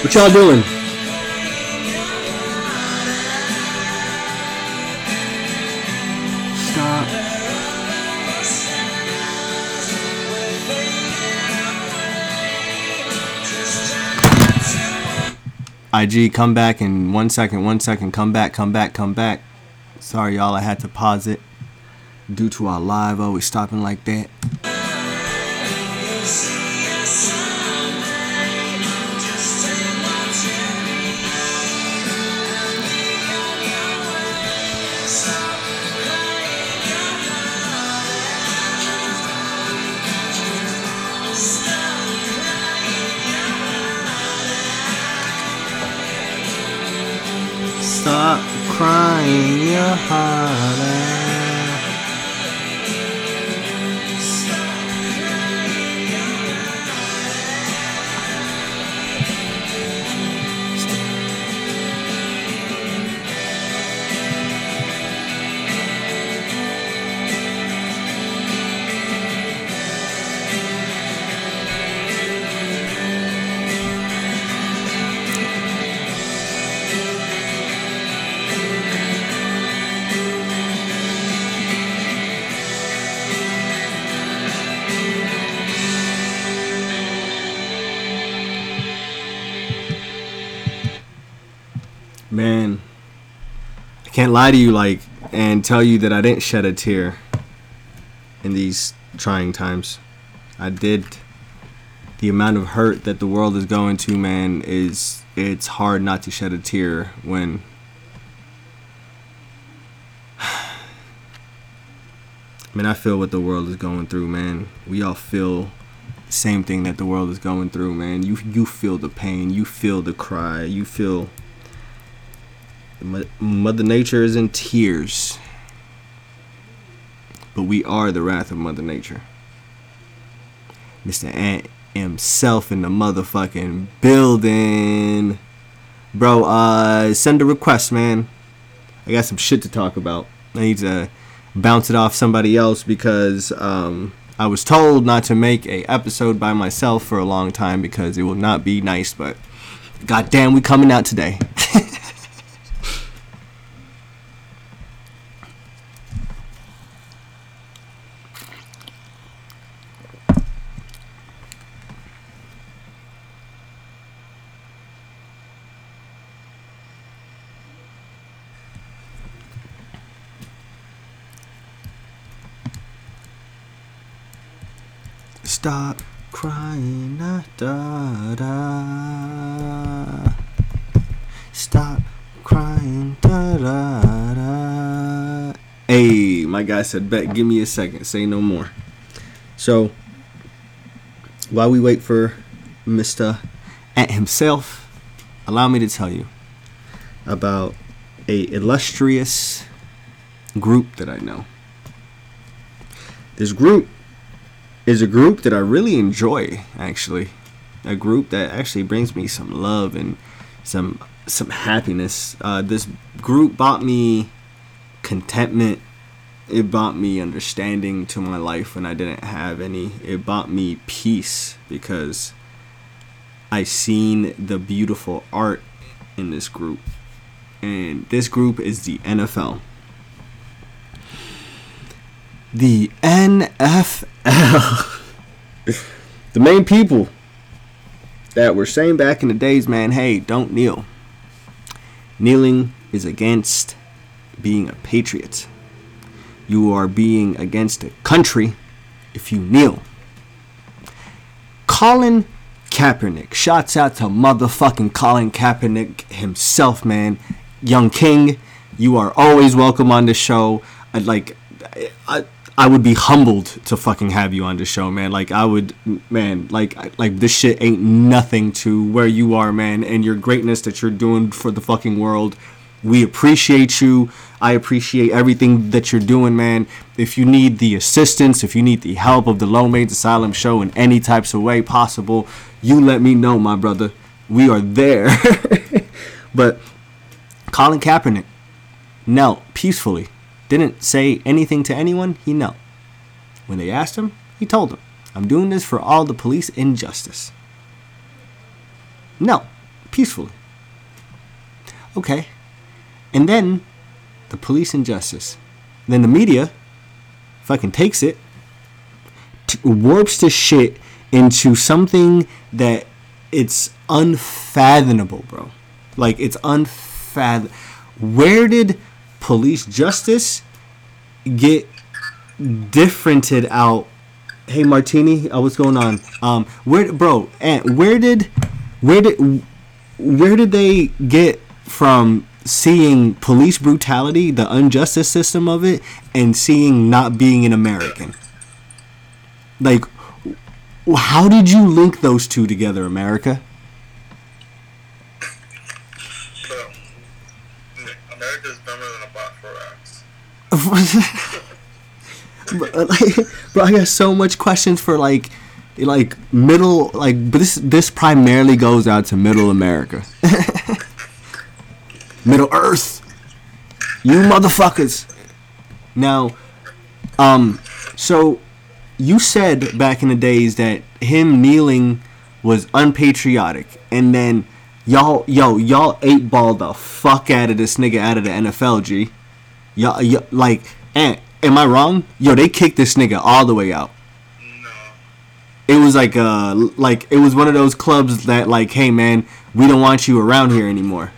What y'all doing? Stop. IG, come back in one second, one second, come back, come back, come back. Sorry, y'all, I had to pause it due to our live always stopping like that. Crying can't lie to you like and tell you that I didn't shed a tear in these trying times. I did. The amount of hurt that the world is going to, man, is it's hard not to shed a tear when I mean, I feel what the world is going through, man. We all feel the same thing that the world is going through, man. You you feel the pain, you feel the cry, you feel Mother Nature is in tears. But we are the wrath of Mother Nature. Mr. Ant himself in the motherfucking building. Bro, uh send a request, man. I got some shit to talk about. I need to bounce it off somebody else because um I was told not to make a episode by myself for a long time because it will not be nice, but goddamn we coming out today. Stop crying. Da, da, da. Stop crying. Da, da, da. Hey, my guy said, bet, give me a second. Say no more. So, while we wait for Mr. At himself, allow me to tell you about a illustrious group that I know. This group is a group that I really enjoy actually. A group that actually brings me some love and some some happiness. Uh, this group brought me contentment. It brought me understanding to my life when I didn't have any. It brought me peace because I seen the beautiful art in this group. And this group is the NFL. The NFL. the main people that were saying back in the days, man, hey, don't kneel. Kneeling is against being a patriot. You are being against a country if you kneel. Colin Kaepernick. Shouts out to motherfucking Colin Kaepernick himself, man. Young King, you are always welcome on the show. I'd like, I, I would be humbled to fucking have you on the show, man. Like I would, man. Like, like this shit ain't nothing to where you are, man, and your greatness that you're doing for the fucking world. We appreciate you. I appreciate everything that you're doing, man. If you need the assistance, if you need the help of the Lomain's Asylum show in any types of way possible, you let me know, my brother. We are there. but Colin Kaepernick knelt peacefully, didn't say anything to anyone. He knelt. When they asked him, he told them, I'm doing this for all the police injustice. Knelt peacefully. Okay. And then the police injustice. Then the media fucking takes it, t- warps the shit into something that it's unfathomable, bro. Like it's unfathomable. Where did police justice get differented out? Hey Martini, uh, what's going on? Um, where, bro? And where did, where did, where did they get from seeing police brutality, the injustice system of it, and seeing not being an American? Like, how did you link those two together, America? Bro, America's dumber than a bot bro, like, I got so much questions for like, like middle, like, but this this primarily goes out to Middle America, Middle Earth, you motherfuckers. Now, um, so you said back in the days that him kneeling was unpatriotic, and then y'all, yo, y'all eight ball the fuck out of this nigga out of the NFL, G. Y'all, y- like, and am I wrong? Yo, they kicked this nigga all the way out. No. It was like uh, like it was one of those clubs that like, hey man, we don't want you around here anymore.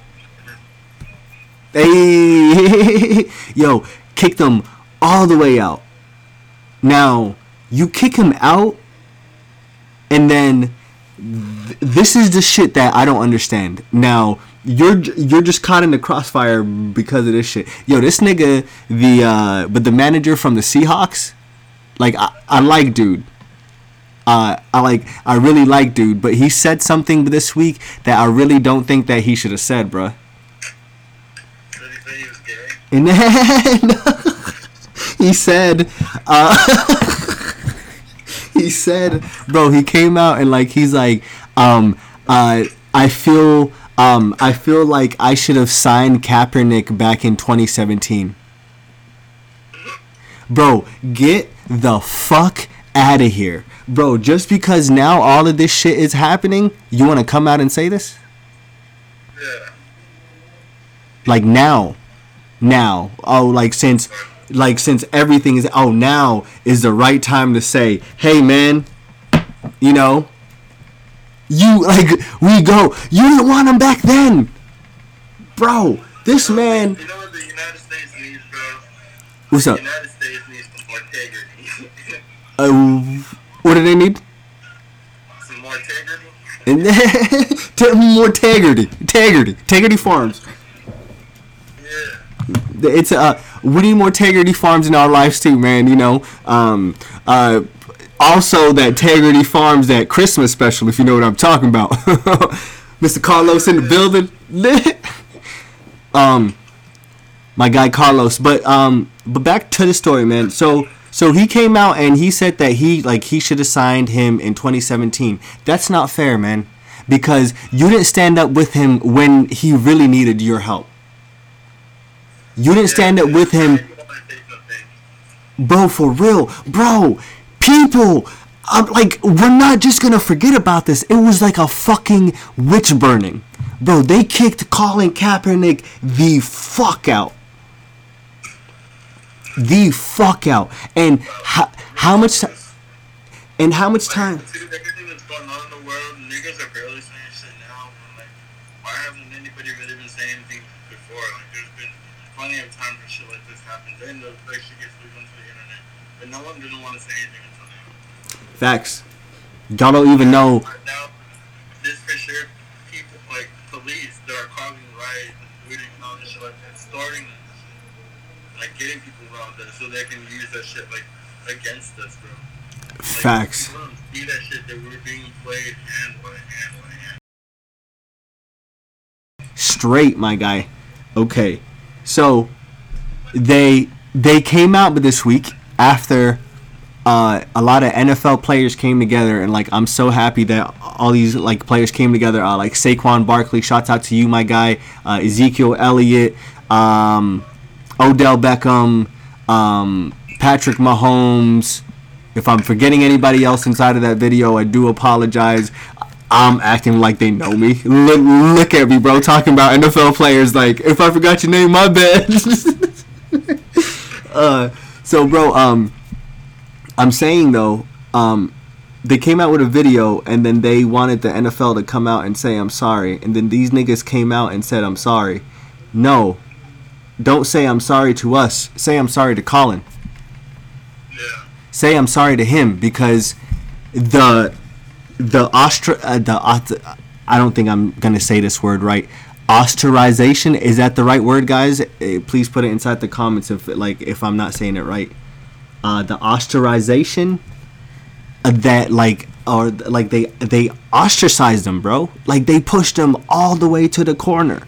Hey, yo, kicked them all the way out. Now you kick him out, and then th- this is the shit that I don't understand. Now you're you're just caught in the crossfire because of this shit. Yo, this nigga, the uh, but the manager from the Seahawks, like I, I like dude. Uh, I like I really like dude, but he said something this week that I really don't think that he should have said, bruh. Did he say he was gay? And then he said, uh, he said, bro, he came out and like he's like, um, uh, I feel, um, I feel like I should have signed Kaepernick back in 2017. Bro, get the fuck out of here, bro. Just because now all of this shit is happening, you want to come out and say this? Yeah. like now now oh like since like since everything is oh now is the right time to say hey man you know you like we go you didn't want him back then bro this man You know what the United States needs, bro? what's The up United States needs some more integrity. uh, what do they need And then more integrity, integrity, integrity farms. Yeah. It's uh, we need more integrity farms in our lives too, man. You know, um, uh, also that integrity farms that Christmas special, if you know what I'm talking about. Mr. Carlos in the building. um, my guy Carlos, but um, but back to the story, man. So. So he came out and he said that he like he should have signed him in 2017. That's not fair, man. Because you didn't stand up with him when he really needed your help. You didn't stand up with him, bro. For real, bro. People, I'm like, we're not just gonna forget about this. It was like a fucking witch burning, bro. They kicked Colin Kaepernick the fuck out, the fuck out. And how how much time? and how much time? Dude, everything that's going on in the world, niggas are barely saying shit now. And like, why hasn't anybody really been saying anything before? Like, there's been plenty of time for shit like this happens. Then the like shit gets leaked onto the internet, but no one didn't want to say anything. Facts. Y'all don't even know. Now, this for sure, people like police that are causing riots and looting and all this shit like that, starting like getting people around us so they can use that shit like against us, bro. Like, Facts. don't See that shit that we're being played hand by hand by hand. straight, my guy. Okay, so they they came out with this week after uh, a lot of NFL players came together, and like I'm so happy that all these like players came together. Uh, like Saquon Barkley, shouts out to you, my guy. Uh, Ezekiel Elliott, um, Odell Beckham, um, Patrick Mahomes. If I'm forgetting anybody else inside of that video, I do apologize. I'm acting like they know me. Look, look at me, bro. Talking about NFL players. Like, if I forgot your name, my bad. uh, so, bro, um, I'm saying though, um, they came out with a video and then they wanted the NFL to come out and say I'm sorry, and then these niggas came out and said I'm sorry. No, don't say I'm sorry to us. Say I'm sorry to Colin. Yeah. Say I'm sorry to him because the the ostra uh, the ost- I don't think I'm gonna say this word right. Ostracization is that the right word, guys? Eh, please put it inside the comments if like if I'm not saying it right. Uh, the ostracization uh, that like or like they they ostracized them, bro. Like they pushed them all the way to the corner.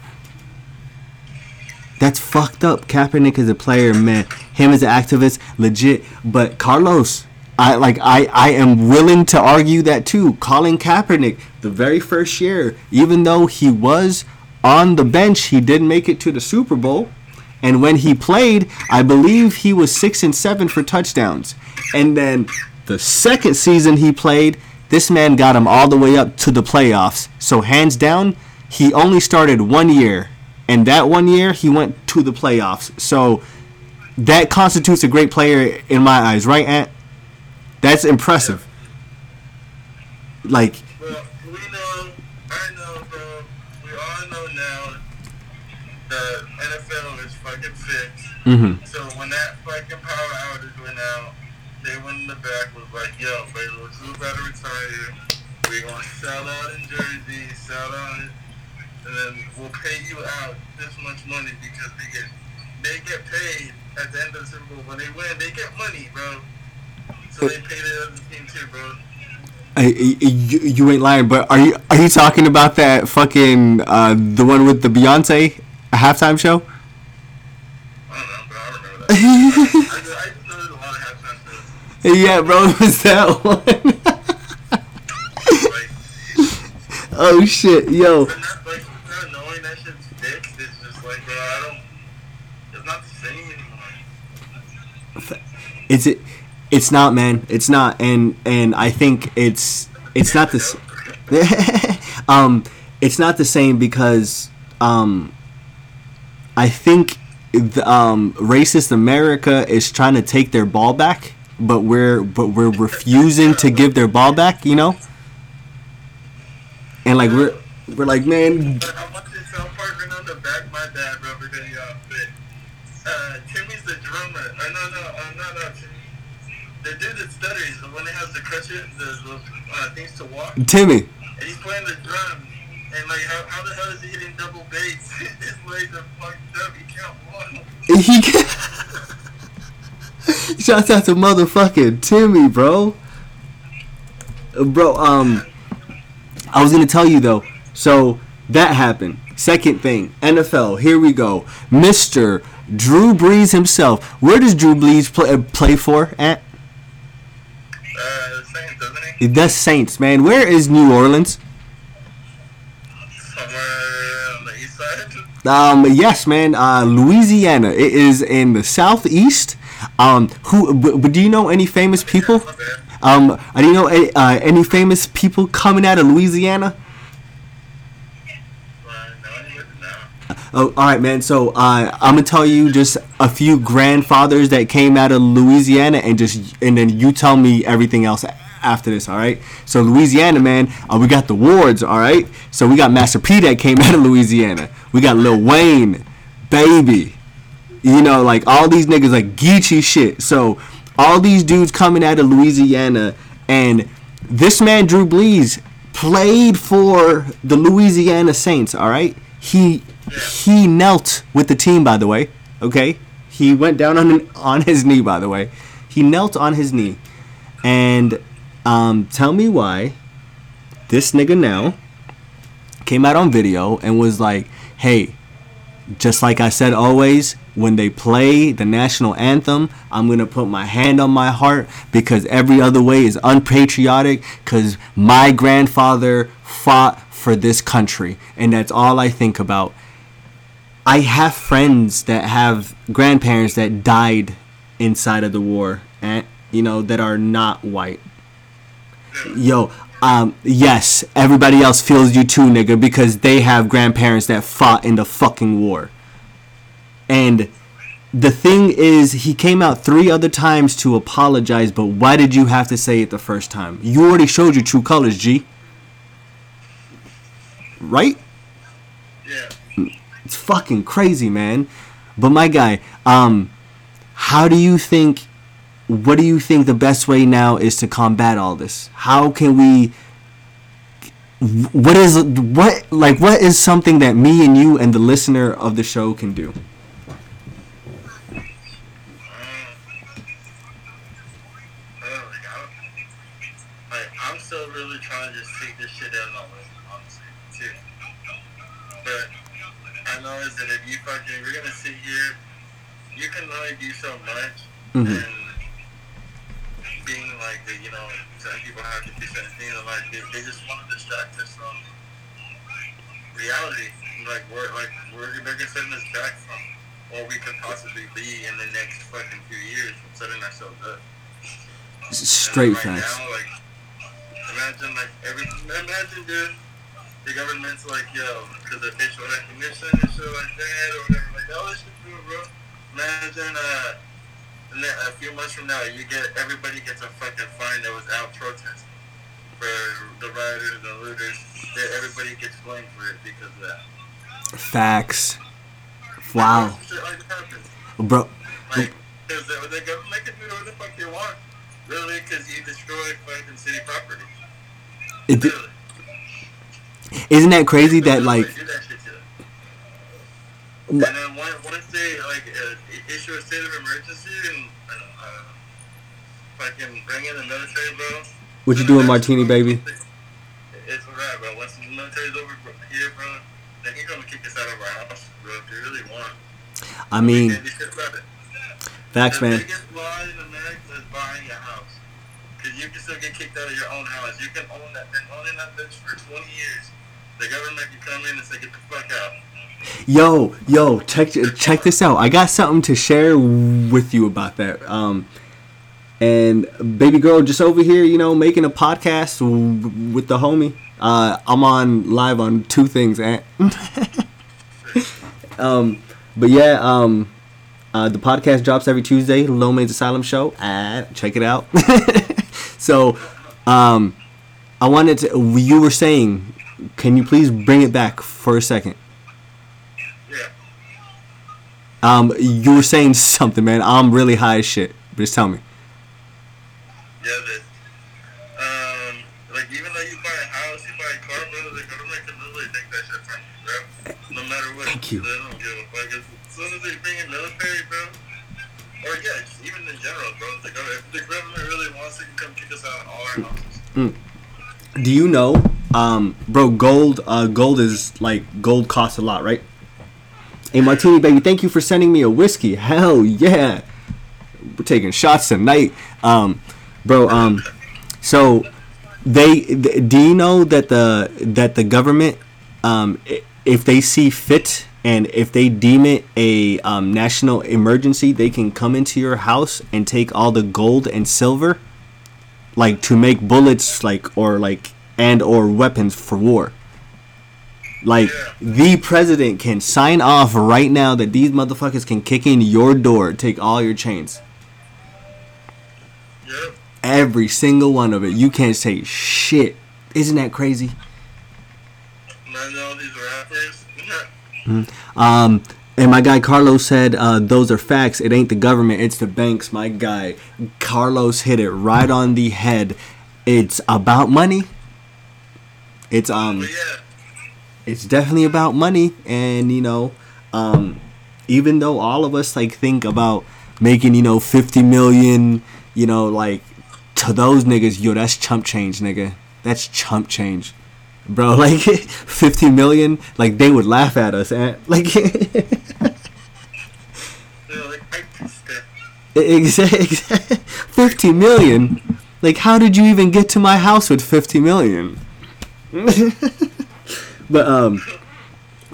That's fucked up. Kaepernick is a player, man. Him as an activist, legit. But Carlos, I like I I am willing to argue that too. Colin Kaepernick, the very first year, even though he was on the bench, he did make it to the Super Bowl. And when he played, I believe he was six and seven for touchdowns. And then the second season he played, this man got him all the way up to the playoffs. So hands down, he only started one year, and that one year he went to the playoffs. So that constitutes a great player in my eyes, right, Ant? That's impressive. Like, mhm. So when that fucking power outage went out, they went in the back was like, yo, baby, we better retire. We're gonna sell out in Jersey, sell out, and then we'll pay you out this much money because they get they get paid at the end of the Super Bowl when they win. They get money, bro. So they pay the other team too, bro. I- you, you ain't lying, but are you are you talking about that fucking uh, the one with the Beyonce halftime show? I don't know, bro. I remember that. I, just, I just know there's a lot of halftime shows. Yeah, bro, it was that one. Oh shit, yo. but like not knowing that shit's fixed. It's like, bro, don't. The same anymore. It's it. It's not, man. It's not, and and I think it's it's not this. um, it's not the same because um, I think the, um, racist America is trying to take their ball back, but we're but we're refusing to give their ball back. You know, and like we're we're like, man, the. Timmy. Dude that stutters, the one that has the crutches, the, the uh, things to walk. Timmy. and he's playing the drums. And like, how, how the hell is he hitting double bass? His legs are fucked up. He can't walk. He Shouts out to motherfucking Timmy, bro. Bro, um, I was gonna tell you though. So that happened. Second thing, NFL. Here we go. Mister Drew Brees himself. Where does Drew Brees play, uh, play for? At Uh, the Saints, doesn't he? the Saints, man. Where is New Orleans? Somewhere on the east side. Um, yes, man. Uh, Louisiana. It is in the southeast. Um, who? But, do you know any famous people? Um, uh, do you know any, uh, any famous people coming out of Louisiana? Uh, no, he doesn't know. Oh, all right, man. So uh, I'm gonna tell you just a few grandfathers that came out of Louisiana, and just and then you tell me everything else after this. All right. So Louisiana, man. Uh, we got the Wards. All right. So we got Master P that came out of Louisiana. We got Lil Wayne, Baby. You know, like all these niggas like Geechee shit. So all these dudes coming out of Louisiana, and this man Drew Brees played for the Louisiana Saints. All right, he he knelt with the team. By the way, okay, he went down on on his knee. By the way, he knelt on his knee, and um, tell me why this nigga now came out on video and was like, "Hey, just like I said always, when they play the national anthem, I'm going to put my hand on my heart because every other way is unpatriotic because my grandfather fought for this country and that's all I think about. I have friends that have grandparents that died inside of the war and you know that are not white. Yo, um, yes, everybody else feels you too, nigga, because they have grandparents that fought in the fucking war. And the thing is, he came out three other times to apologize, but why did you have to say it the first time? You already showed your true colors, G. Right? Yeah. It's fucking crazy, man. But my guy, um, how do you think? What do you think the best way now is to combat all this? How can we? What is what like? What is something that me and you and the listener of the show can do? Like, I don't, like, I'm still really trying to just take this shit out on me, honestly, too. But I know is that if you fucking, if you're gonna sit here, you can only do so much, Mhm. and being like, the, know, people have to do certain things in life, they, they just want to distract us from reality. Like, we're, like, we're, they're gonna send us back from what we could possibly be in the next fucking few years from setting ourselves up. Straight And right facts. Now, like, imagine like every imagine dude, the government's like yo, because of facial recognition and shit like that or whatever. Like all this shit, bro. Imagine uh, a few months from now, you get everybody gets a fucking fine that was out protesting for the rioters and looters. That everybody gets blamed for it because of that. Facts. Wow, like bro. Like, because the, the government can do whatever the fuck they want. Really, because you destroyed fucking city property. It, Literally. isn't that crazy that like Do that shit to them. And then once, once they like uh, issue a state of emergency and uh, fucking bring in the military, bro. what you doing, Martini baby? It's alright, bro. Once the military's over here, bro, then he's gonna kick us out of our house, bro. If they really want. I mean, Can't do shit about it. facts, the man. biggest law in America is buying a house. Because you can still get kicked out of your own house. You can own that, been owning that bitch for 20 years. The government can come in and say, get the fuck out. Yo, yo, check check this out. I got something to share with you about that. Um, and baby girl, just over here, you know, making a podcast with the homie. Uh, I'm on live on two things, and um, but yeah, um, uh, the podcast drops every Tuesday. Low Asylum Show. Ah, check it out. so, um, I wanted to. You were saying, can you please bring it back for a second? Um, you were saying something, man. I'm really high as shit. Just tell me. Yeah, but, um, like even though you buy a house, you buy a car, bro, The government can really take that shit from you, bro. No matter what. Thank you. They don't give a fuck. As soon as they bring in military, bro. Or yeah, even in general, bro. It's like, oh, if the government really wants, they can come kick us out of all our mm. houses. Mm. Do you know, um, bro? Gold, uh, gold is like gold costs a lot, right? Hey, Martini baby, thank you for sending me a whiskey. Hell yeah, we're taking shots tonight, um, bro. Um, so they th- do you know that the that the government, um, if they see fit and if they deem it a um, national emergency, they can come into your house and take all the gold and silver like to make bullets like or like and or weapons for war like Yeah. the president can sign off right now that these motherfuckers can kick in your door take all your chains Yep. every single one of it you can't say shit isn't that crazy Imagine all these rappers. um and my guy Carlos said, uh, "Those are facts. It ain't the government. It's the banks." My guy Carlos hit it right on the head. It's about money. It's um. yeah, it's definitely about money and you know um even though all of us like think about making you know 50 million you know like to those niggas yo that's chump change nigga. That's chump change. Bro like 50 million like they would laugh at us and like exactly 50 million? Like how did you even get to my house with 50 million but um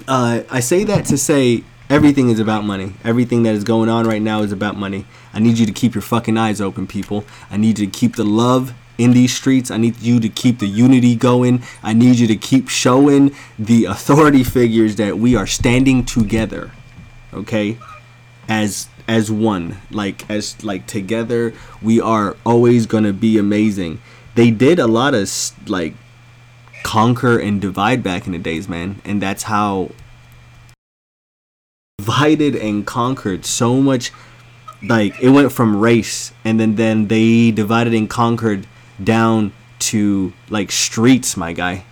uh, I say that to say everything is about money. Everything that is going on right now is about money. I need you to keep your fucking eyes open, people. I need you to keep the love in these streets. I need you to keep the unity going. I need you to keep showing the authority figures that we are standing together. Okay? As as one. Like as like together we are always going to be amazing. They did a lot of like conquer and divide back in the days, man. And that's how divided and conquered so much like it went from race and then then they divided and conquered down to like streets, my guy.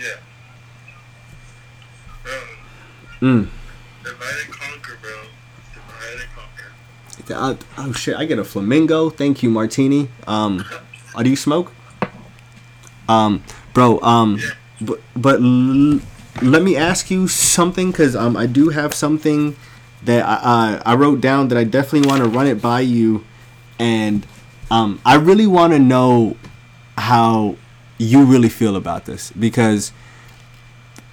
Yeah. Bro, Mm. divide and conquer, bro. Divide and conquer. Uh, oh shit, I get a flamingo. Thank you, Martini. Um, oh, do you smoke? Um, bro. Um, but but l- let me ask you something, cause um, I do have something that I I, I wrote down that I definitely want to run it by you, and um, I really want to know how you really feel about this because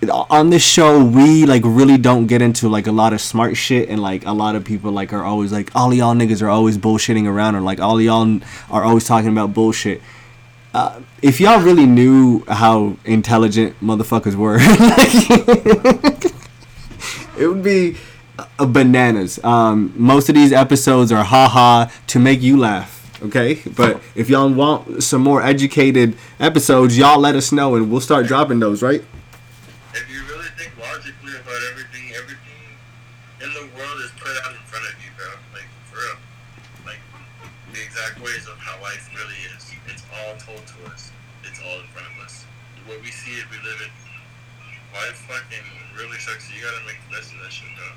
on this show we like really don't get into like a lot of smart shit and like a lot of people like are always like all y'all niggas are always bullshitting around or like all y'all are always talking about bullshit uh, if y'all really knew how intelligent motherfuckers were it would be uh, bananas. Um, most of these episodes are haha to make you laugh okay? But if y'all want some more educated episodes y'all let us know and we'll start dropping those right If you really think logically about everything, everything in the world is put out in front of you, bro. Like, for real. Like, the exact ways of how life really is. It's all told to us. It's all in front of us. What we see it, we live it. Life fucking really sucks. You gotta make the best of that shit, bro.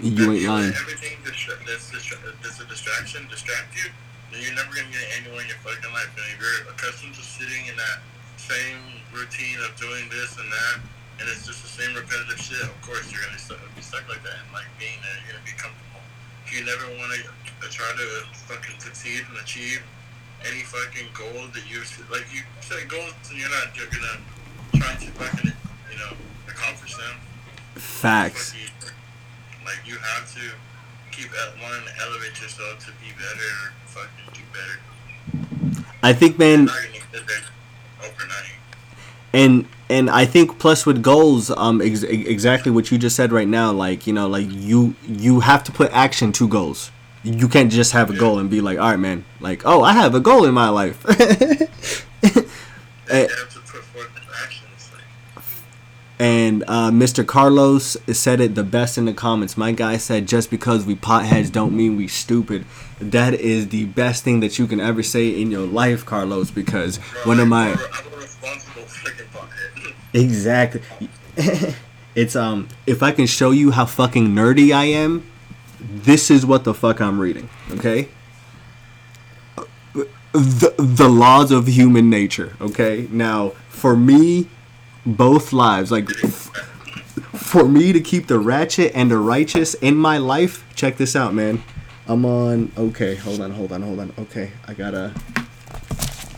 you If ain't lying Everything distra- that's, distra- that's a distraction distract you, then you're never gonna get anywhere in your fucking life. And if you're accustomed to sitting in that same routine of doing this and that, and it's just the same repetitive shit, of course you're gonna be stuck, be stuck like that and like being there. You're gonna be comfortable. If you never want to uh, try to fucking succeed and achieve any fucking goal that you like, you set goals and you're not you're gonna try to fucking you know accomplish them. Facts Like you, have to keep at one, elevate yourself to be better, fucking do better. i think man You're not gonna get there overnight. and and i think plus with goals um ex- exactly what you just said right now like you know like you you have to put action to goals you can't just have a goal and be like all right man like oh i have a goal in my life Eh. have to put forth the actions. Like, And uh, Mr. Carlos said it the best in the comments. My guy said, "Just because we potheads don't mean we stupid." That is the best thing that you can ever say in your life, Carlos. Because one of my exactly, It's um if I can show you how fucking nerdy I am, this is what the fuck I'm reading, okay? The the laws of human nature, okay? Now, for me, both lives, like for me to keep the ratchet and the righteous in my life, check this out, man. I'm on okay, hold on, hold on, hold on. Okay, I gotta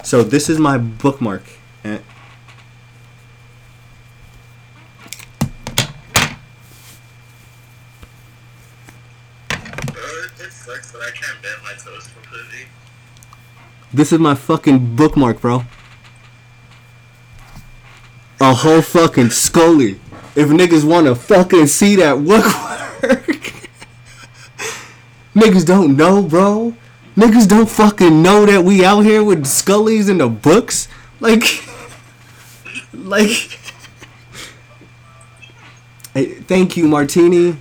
So this is my bookmark. Completely. This is my fucking bookmark, bro. A whole fucking Scully. If niggas wanna fucking see that work Niggas don't know, bro. Niggas don't fucking know that we out here with Scullies in the books. Like, like. Hey, thank you, Martini.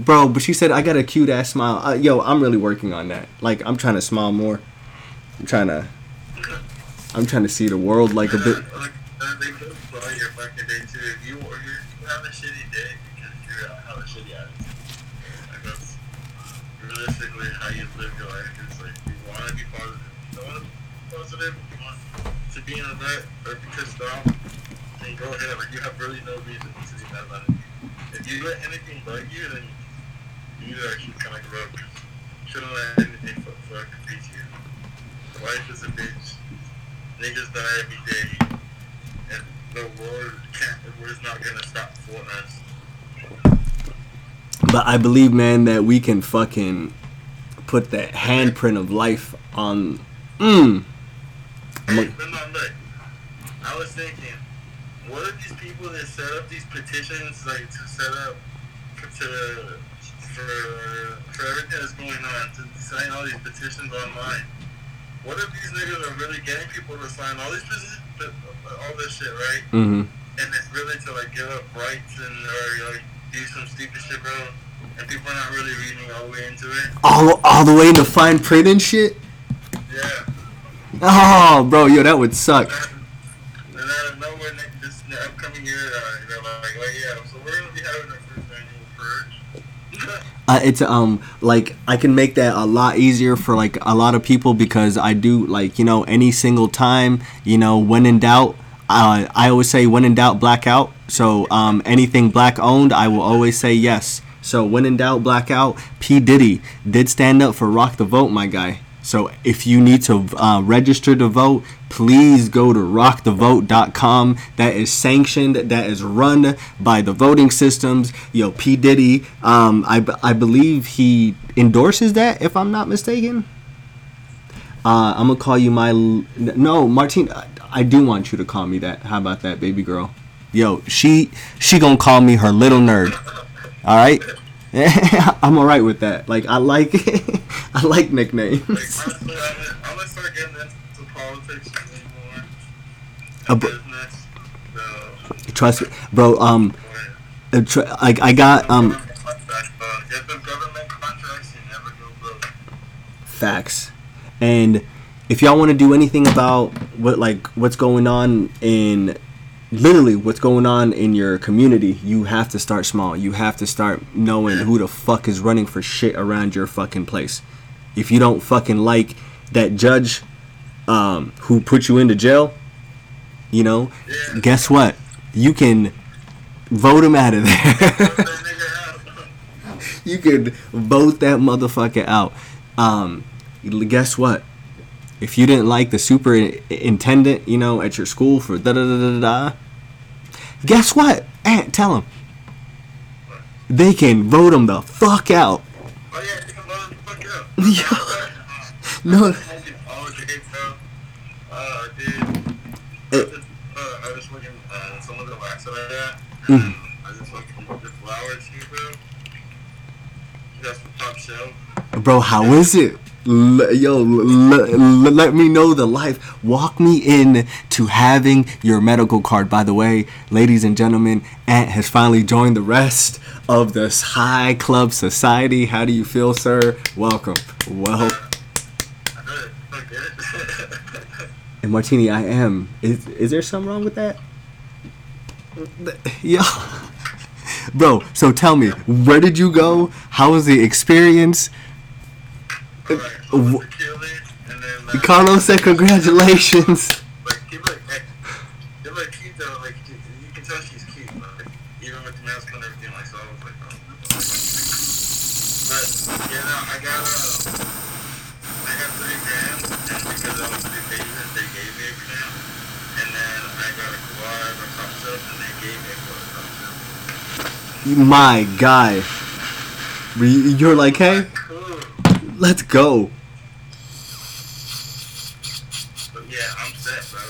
Bro, but she said I got a cute ass smile. Uh, yo, I'm really working on that. Like, I'm trying to smile more. I'm trying to. I'm trying to see the world like a bit. Blow your fucking day too. If you, or you have a shitty day because you have a shitty attitude. Like, that's realistically how you live your life. It's like, you want to be positive. You want to be positive. You want to be in a rut or be pissed off. Then go ahead. Like, you have really no reason to be mad about it. If you let anything bug you, then you actually kind of grow. Shouldn't let anything fuck beat you. Life is a bitch. Niggas die every day. The world can't, the world's not gonna stop for us. But I believe, man, that we can fucking put that handprint of life on. Mmm. Hey, no, look. I was thinking, what if these people that set up these petitions, like to set up to for for everything that's going on, to sign all these petitions online? What if these niggas are really getting people to sign all these petitions, all this shit, right? Mm-hmm. and it's really to like give up rights and or like do some stupid shit, bro. And people are not really reading all the way into it. All, all the way into fine print and shit. Yeah. Oh, bro, yo, that would suck. And out of nowhere, this upcoming year, uh, you know, like, like, yeah, so we're gonna be having our first annual purge. Uh, it's um like I can make that a lot easier for like a lot of people because I do like you know any single time you know when in doubt. Uh, I always say when in doubt, black out. So um, anything black owned, I will always say yes. So when in doubt, black out. P Diddy did stand up for rock the vote, my guy. So if you need to uh, register to vote, please go to rockthevote.com. That is sanctioned. That is run by the voting systems. Yo, P Diddy, um, I, I believe he endorses that, if I'm not mistaken. Uh, I'm gonna call you my no, Martine. I do want you to call me that. How about that, baby girl? Yo, she she gonna call me her little nerd. All right, I'm all right with that. Like I like I like nicknames. Like, honestly, I'm gonna, start getting into politics anymore. Uh, business. So, Trust me, bro. Um, uh, tr- like I got um contracts, get them government contracts, you never go broke. facts, and if y'all want to do anything about what like what's going on in literally what's going on in your community, you have to start small. You have to start knowing who the fuck is running for shit around your fucking place. If you don't fucking like that judge um, who put you into jail, you know, Yeah. guess what? You can vote him out of there. That nigga out. you could vote that motherfucker out. Um, guess what? If you didn't like the superintendent, you know, at your school for da da da da da, guess what? Aunt, tell them they can vote him the fuck out. Oh yeah, you can blow the fuck up. Yeah. No. Oh, okay, bro. Uh, dude. Uh, Uh, I was looking uh, some of the wax that I. Mhm. I just looking at the flowers here, bro. That's the top shelf. Bro, how is it? L- yo, l- l- let me know the life. Walk me in to having your medical card. By the way, ladies and gentlemen, Ant has finally joined the rest of this high club society. How do you feel, sir? Welcome. Well, I heard it. Okay. and Martini, I am. Is is there something wrong with that? Yo, bro. So tell me, where did you go? How was the experience? Alright, so I went to Chile, and then uh, Carlos said congratulations. like give like hey, give like cute though, like you you can tell she's cute, like even with the mask and everything. Like so, I was like, oh. But yeah, no, I got uh, I got three grams, and because I was three pages, they gave me a gram, and then I got a quad or top shelf, and they gave me a quad top shelf. My guy, you're like, hey. Let's go. But yeah, I'm set, bro.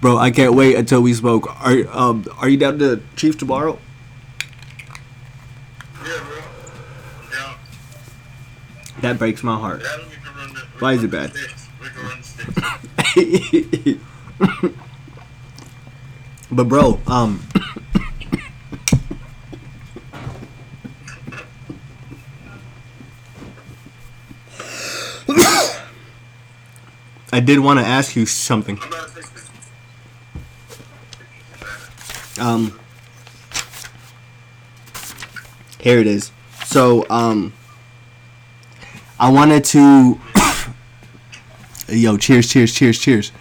Bro, I can't wait until we smoke. Are um are you down to Chief tomorrow? Yeah, bro. I'm down. That breaks my heart. That we can run the, Why is it bad? the sticks. We can run the sticks. but bro, um I did want to ask you something. Um Here it is. So, um I wanted to Yo, cheers, cheers, cheers, cheers.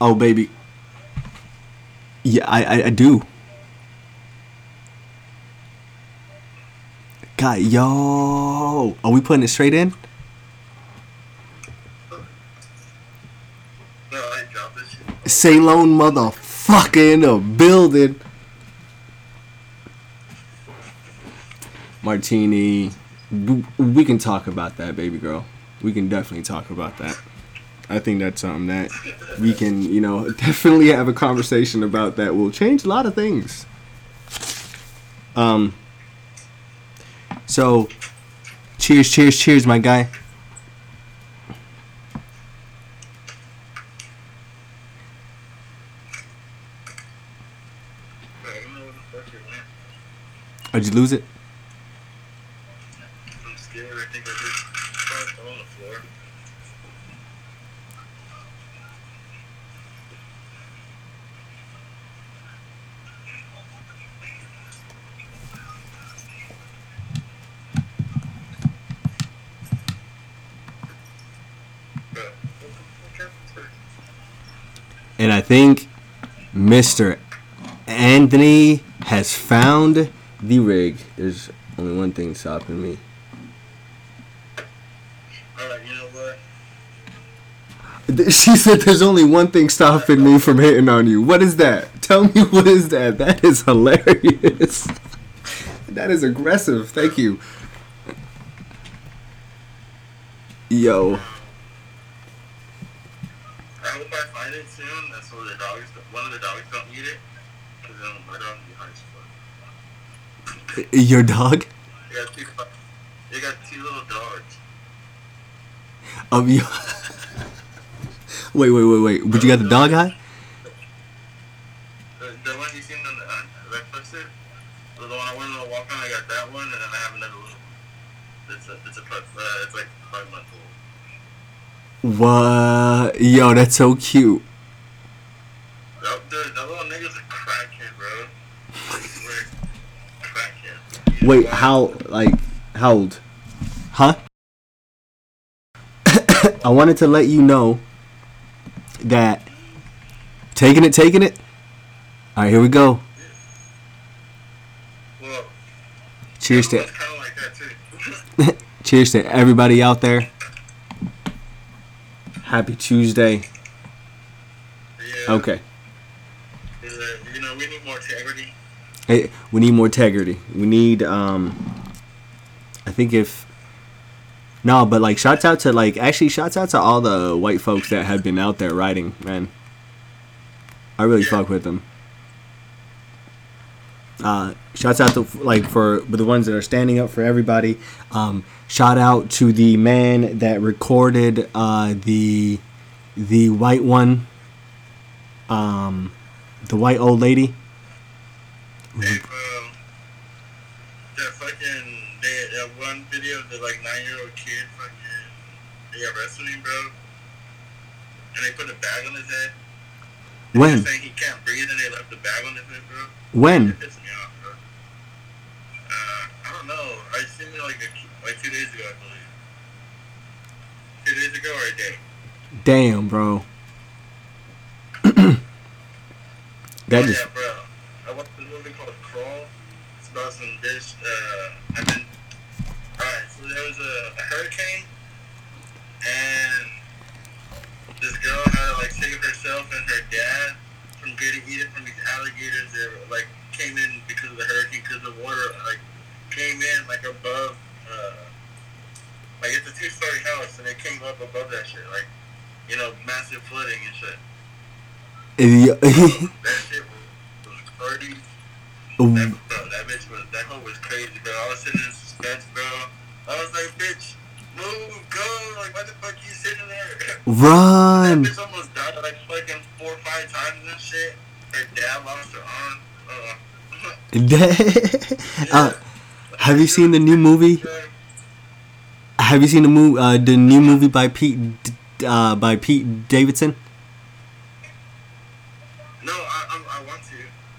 Oh, baby. Yeah, I, I, I do. God, yo. Are we putting it straight in? Ceylon motherfucker in the building. Martini. We can talk about that, baby girl. We can definitely talk about that. I think that's something that we can, you know, definitely have a conversation about that will change a lot of things. Um. So, cheers, cheers, cheers, my guy. Bro, I don't know where the fuck it went. Or did you lose it? I'm scared. I think I just probably fell on the floor. Bro, what the fuck happened to it? And I think Mr. Anthony has found the rig. There's only one thing stopping me. She said there's only one thing stopping me from hitting on you. What is that? Tell me what is that? That is hilarious. That is aggressive. Thank you. Yo. I hope I find it soon. That's so the dogs, one of the dogs don't eat it. Because then my dog will be hard as fuck. Your dog? Got two, you got two little dogs. You. wait, wait, wait, wait. But you got the dog eye? The, the one you seen on the red posted, the one I went on a walk on, I got that one, and then I have another little. It's a, it's a, uh, it's like five months old. What? Yo, that's so cute. That, dude, that little nigga's a crackhead, bro. I swear, crackhead. He's Wait, how, like, how old? Huh? I wanted to let you know that taking it, taking it. All right, here we go. Well, Cheers to like cheers to everybody out there. Happy Tuesday. yeah. Okay. Uh, you know, we need more integrity. Hey, we need more integrity. We need um I think if no, but like shouts out to like actually shouts out to all the white folks that have been out there riding, man. I really Yeah. fuck with them. Uh, shouts out to like for the ones that are standing up for everybody. Um, shout out to the man that recorded uh, the the white one, um, the white old lady. Hey, um, that fucking, they, that one video of the like nine year old kid fucking, they got wrestling, bro. And they put a bag on his head. He When? saying he can't breathe and they left the bag on his head, bro. When? It pissed me off, bro. Uh, I don't know. I seen it like a, like two days ago, I believe. Two days ago or a day. Damn, bro. that oh, just yeah, bro. I watched a movie called Crawl. It's about some. Uh, I've been. Alright, so there was a, a hurricane, and this girl had to like save herself and her dad from getting eaten from these alligators that like came in because of the hurricane because the water like came in like above. Uh, like it's a two-story house and it came up above that shit, like you know, massive flooding and shit. That shit was, was bro, that bitch was, that hoe was crazy, bro. I was sitting in suspense, bro. I was like, bitch, move, go. Like, what the fuck you sitting there? run. That bitch almost died like fucking four or five times and shit. Her dad lost her arm. Uh, uh, have you seen the new movie? Have you seen the movie? Uh, the new movie by Pete uh, by Pete Davidson, No, I, I, I want to.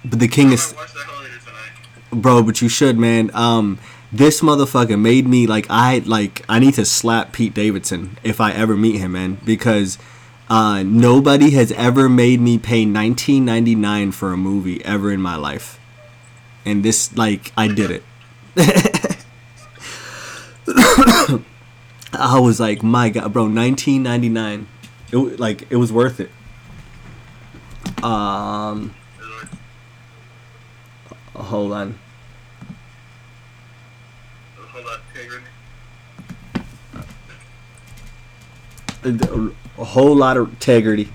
but the King is might watch that hoe later tonight. Bro. But you should, man. Um, this motherfucker made me like I like I need to slap Pete Davidson if I ever meet him, man, because uh, nobody has ever made me pay nineteen ninety nine for a movie ever in my life, and this like I did it. I was like, my god, bro, nineteen ninety nine. It wa- like it was worth it. Um, hold on. Hold on. A, a whole lot of integrity.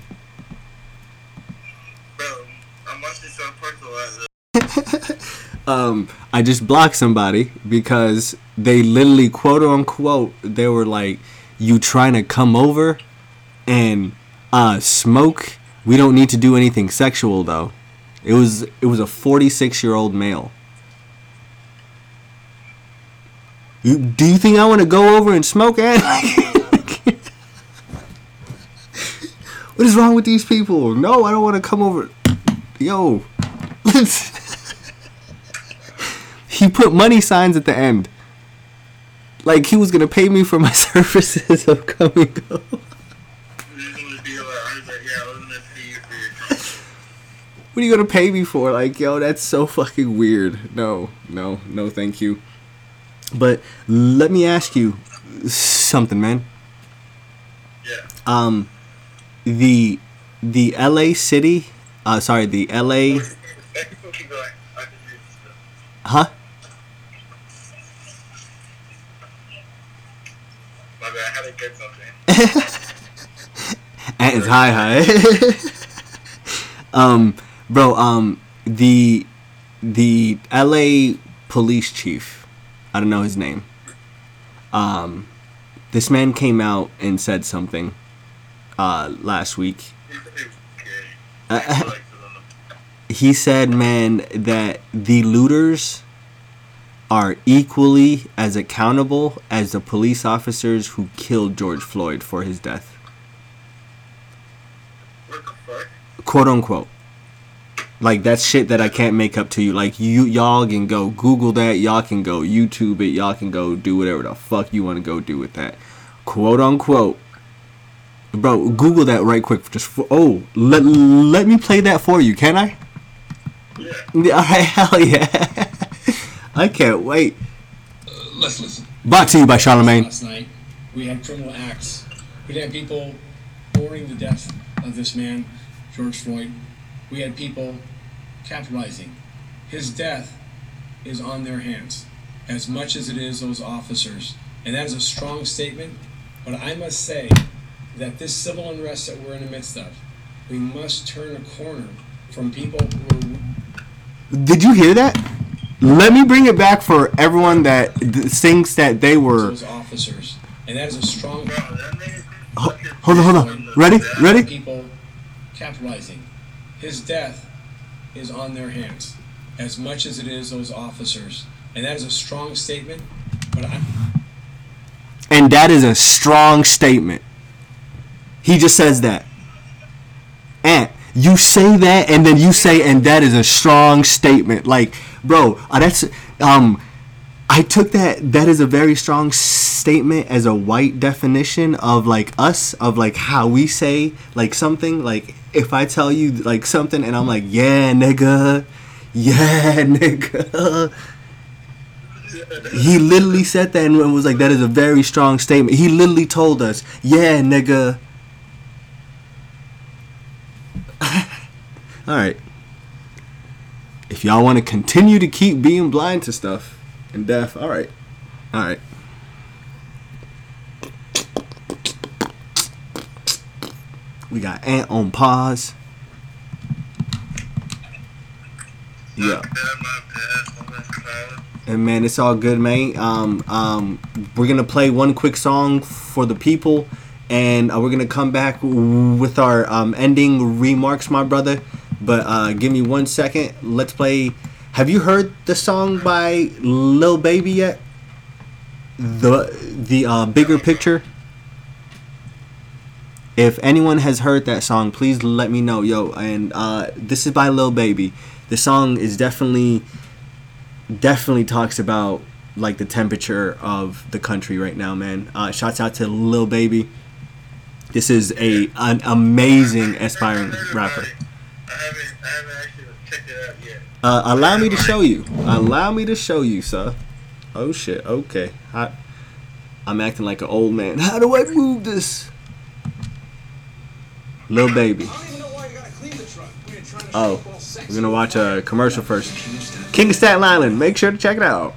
Bro, I'm watching South Park a lot. Um, I just blocked somebody because they literally quote unquote they were like, "You trying to come over and uh smoke? We don't need to do anything sexual though." It was it was a 46 year old male. You, do you think I want to go over and smoke, Ed? what is wrong with these people? No, I don't want to come over. Yo, he put money signs at the end. Like he was gonna pay me for my services of coming over. What are you gonna pay me for? Like, yo, that's so fucking weird. No, no, no, thank you. But let me ask you something, man. Yeah. Um, the the L.A. city, uh, sorry, the L.A. Keep going. I can read this stuff. Huh? My bad, I had to get something. And it's high high. um, bro, um, the the L.A. police chief, I don't know his name. Um, this man came out and said something uh, last week. He said he was gay. Uh, He likes it on the- he said, man, that the looters are equally as accountable as the police officers who killed George Floyd for his death. What the fuck? Quote unquote. Like that's shit that I can't make up to you. Like you y'all can go Google that, y'all can go YouTube it, y'all can go do whatever the fuck you want to go do with that. Quote unquote. Bro, Google that right quick. Just for, oh, let let me play that for you, can I? Yeah. Yeah, All right, hell yeah. I can't wait. Uh, let's listen. Brought to you by Charlemagne. Last night, we had criminal acts. We had people mourning the death of this man, George Floyd. We had people capitalizing. His death is on their hands, as much as it is those officers. And that is a strong statement. But I must say that this civil unrest that we're in the midst of, we must turn a corner from people who are Did you hear that? Let me bring it back for everyone that th- thinks that they were. those officers. And that is a strong Bro, that nigga Ho- fucking hold on, hold on. Ready? Ready? people capitalizing. His death is on their hands as much as it is those officers. And that is a strong statement, but I. And that is a strong statement. He just says that. And you say that, and then you say, and that is a strong statement. Like, bro, uh, that's um, I took that. That is a very strong statement as a white definition of like us, of like how we say like something. Like if I tell you like something and I'm like, yeah, nigga, yeah, nigga. He literally said that and was like, that is a very strong statement. He literally told us, yeah, nigga. All right. If y'all want to continue to keep being blind to stuff and deaf, all right. All right. We got Ant on pause. Yeah. And man, it's all good, man. Um, um, we're gonna play one quick song for the people, and uh, we're gonna come back with our um, ending remarks, my brother. But uh, give me one second. Let's play. Have you heard the song by Lil Baby yet? The the uh, bigger picture. If anyone has heard that song, please let me know, yo. And uh, this is by Lil Baby. The song is definitely, definitely talks about like the temperature of the country right now, man. Uh, shouts out to Lil Baby. This is a an amazing aspiring rapper. Uh, allow me to show you. Allow me to show you, sir. Oh shit. Okay. I, I'm acting like an old man. How do I move this? Lil Baby. Oh, we're gonna oh, watch a commercial first. King of Staten Island. Make sure to check it out.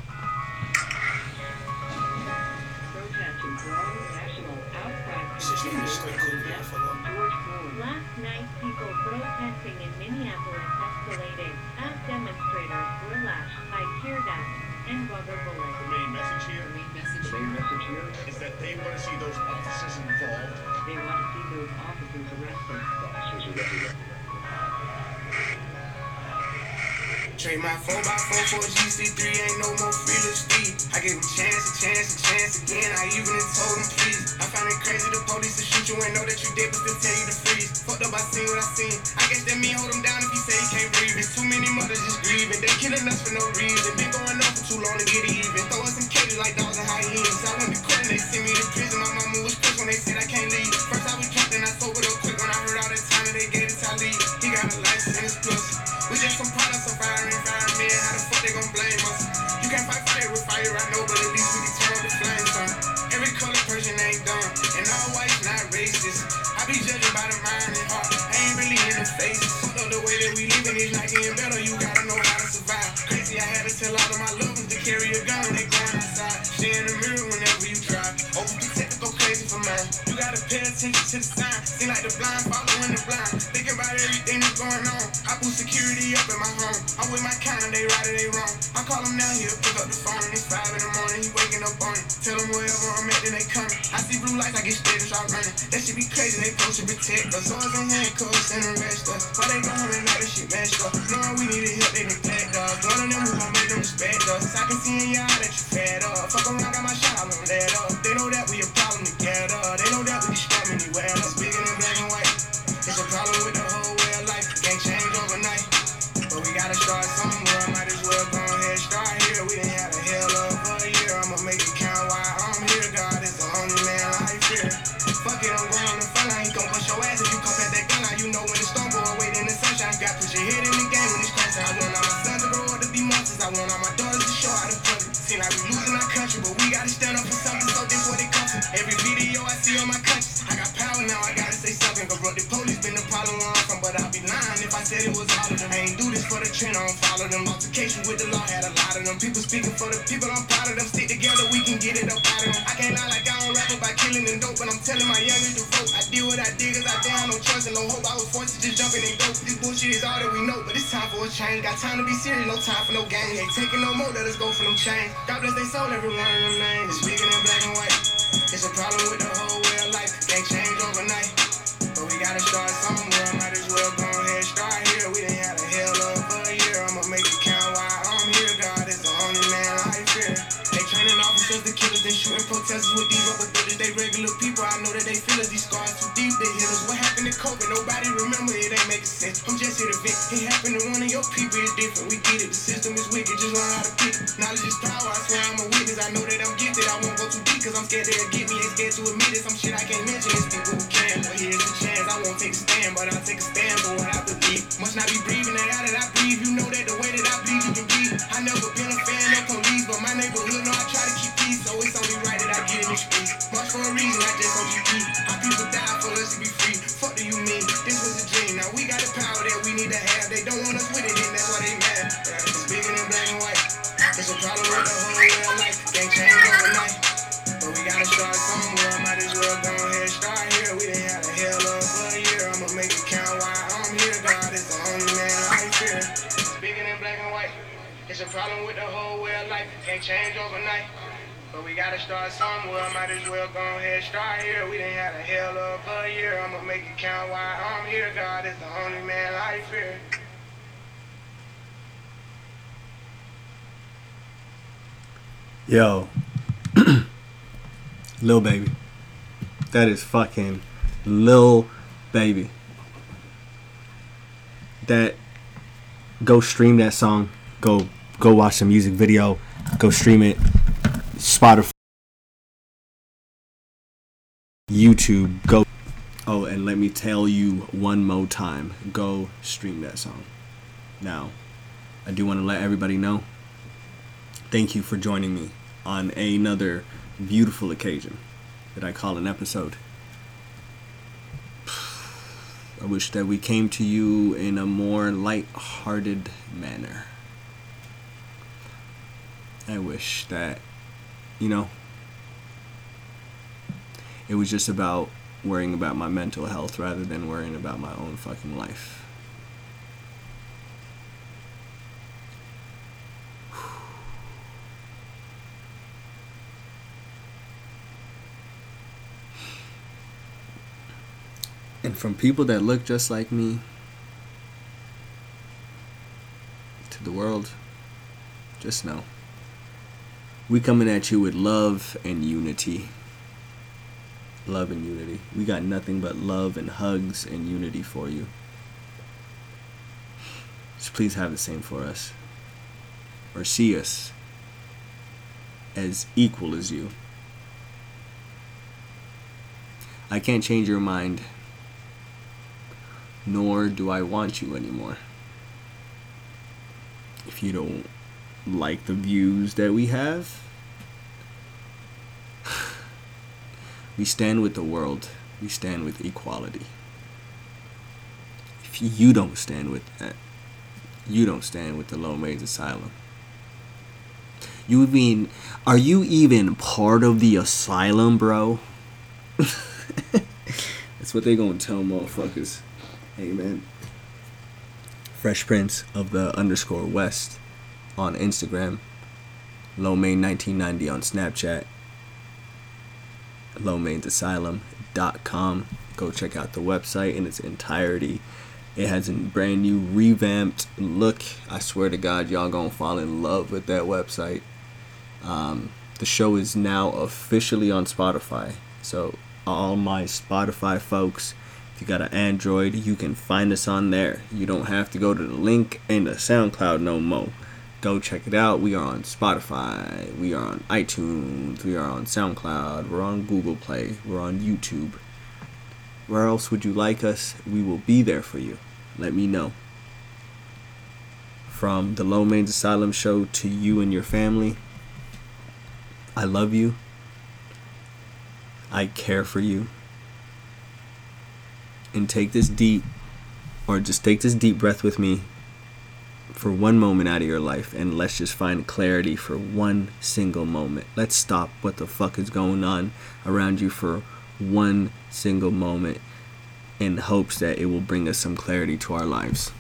Different. We get it, the system start somewhere. Might as well go ahead start here. We done had a hell of a year. I'ma make it count while I'm here. God is the only man I fear. Yo, Lil Baby. That is fucking Lil Baby. That go stream that song. Go go watch the music video. Go stream it. Spotify, YouTube. Go. Oh, and let me tell you one more time. Go stream that song. Now, I do want to let everybody know thank you for joining me on another beautiful occasion that I call an episode. I wish that we came to you in a more light-hearted manner. I wish that, you know, it was just about worrying about my mental health rather than worrying about my own fucking life. And from people that look just like me to the world, just know we coming at you with love and unity. Love and unity. We got nothing but love and hugs and unity for you. Just please have the same for us. Or see us as equal as you. I can't change your mind nor do I want you anymore. If you don't like the views that we have, we stand with the world, we stand with equality. If you don't stand with that, you don't stand with the Mains Asylum. You even are you even part of the asylum, bro? That's what they gonna tell motherfuckers. Amen. Fresh Prince of the underscore West on Instagram. Lowmain1990 on Snapchat. Lowmainsasylum.com. Go check out the website in its entirety. It has a brand new revamped look. I swear to God, y'all gonna fall in love with that website. Um, the show is now officially on Spotify. So, all my Spotify folks, if you got an Android, you can find us on there. You don't have to go to the link in the SoundCloud no more. Go check it out. We are on Spotify. We are on iTunes. We are on SoundCloud. We're on Google Play. We're on YouTube. Where else would you like us? We will be there for you. Let me know. From the Lomain's Asylum show to you and your family, I love you. I care for you. And take this deep, or just take this deep breath with me for one moment out of your life and let's just find clarity for one single moment. Let's stop what the fuck is going on around you for one single moment in hopes that it will bring us some clarity to our lives.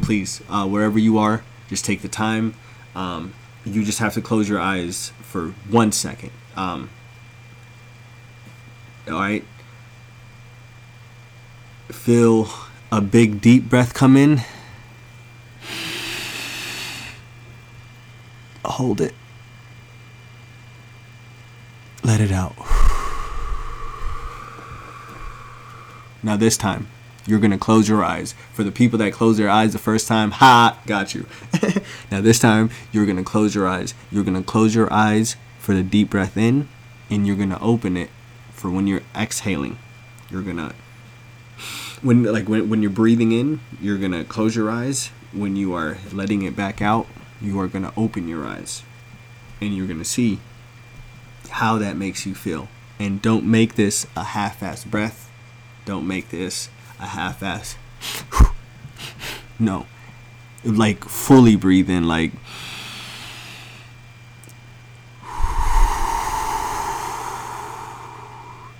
Please, uh, wherever you are, just take the time. Um, you just have to close your eyes for one second. Um, all right. Feel a big deep breath come in. Hold it. Let it out. Now, this time, You're gonna close your eyes. For the people that close their eyes the first time, ha, got you. now this time, you're gonna close your eyes. You're gonna close your eyes for the deep breath in, and you're gonna open it for when you're exhaling. You're gonna when like when, when you're breathing in you're gonna close your eyes when you are letting it back out you are gonna open your eyes and you're gonna see how that makes you feel. And don't make this a half-ass breath. Don't make this a half-ass no. Like fully breathe in like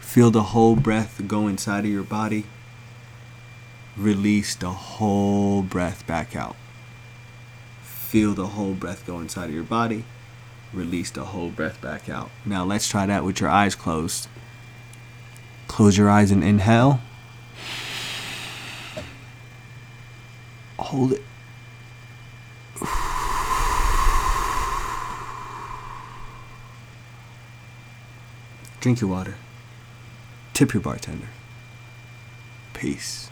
feel the whole breath go inside of your body. Release the whole breath back out. Feel the whole breath go inside of your body. Release the whole breath back out. Now let's try that with your eyes closed. Close your eyes and inhale. Hold it. Drink your water. Tip your bartender. Peace.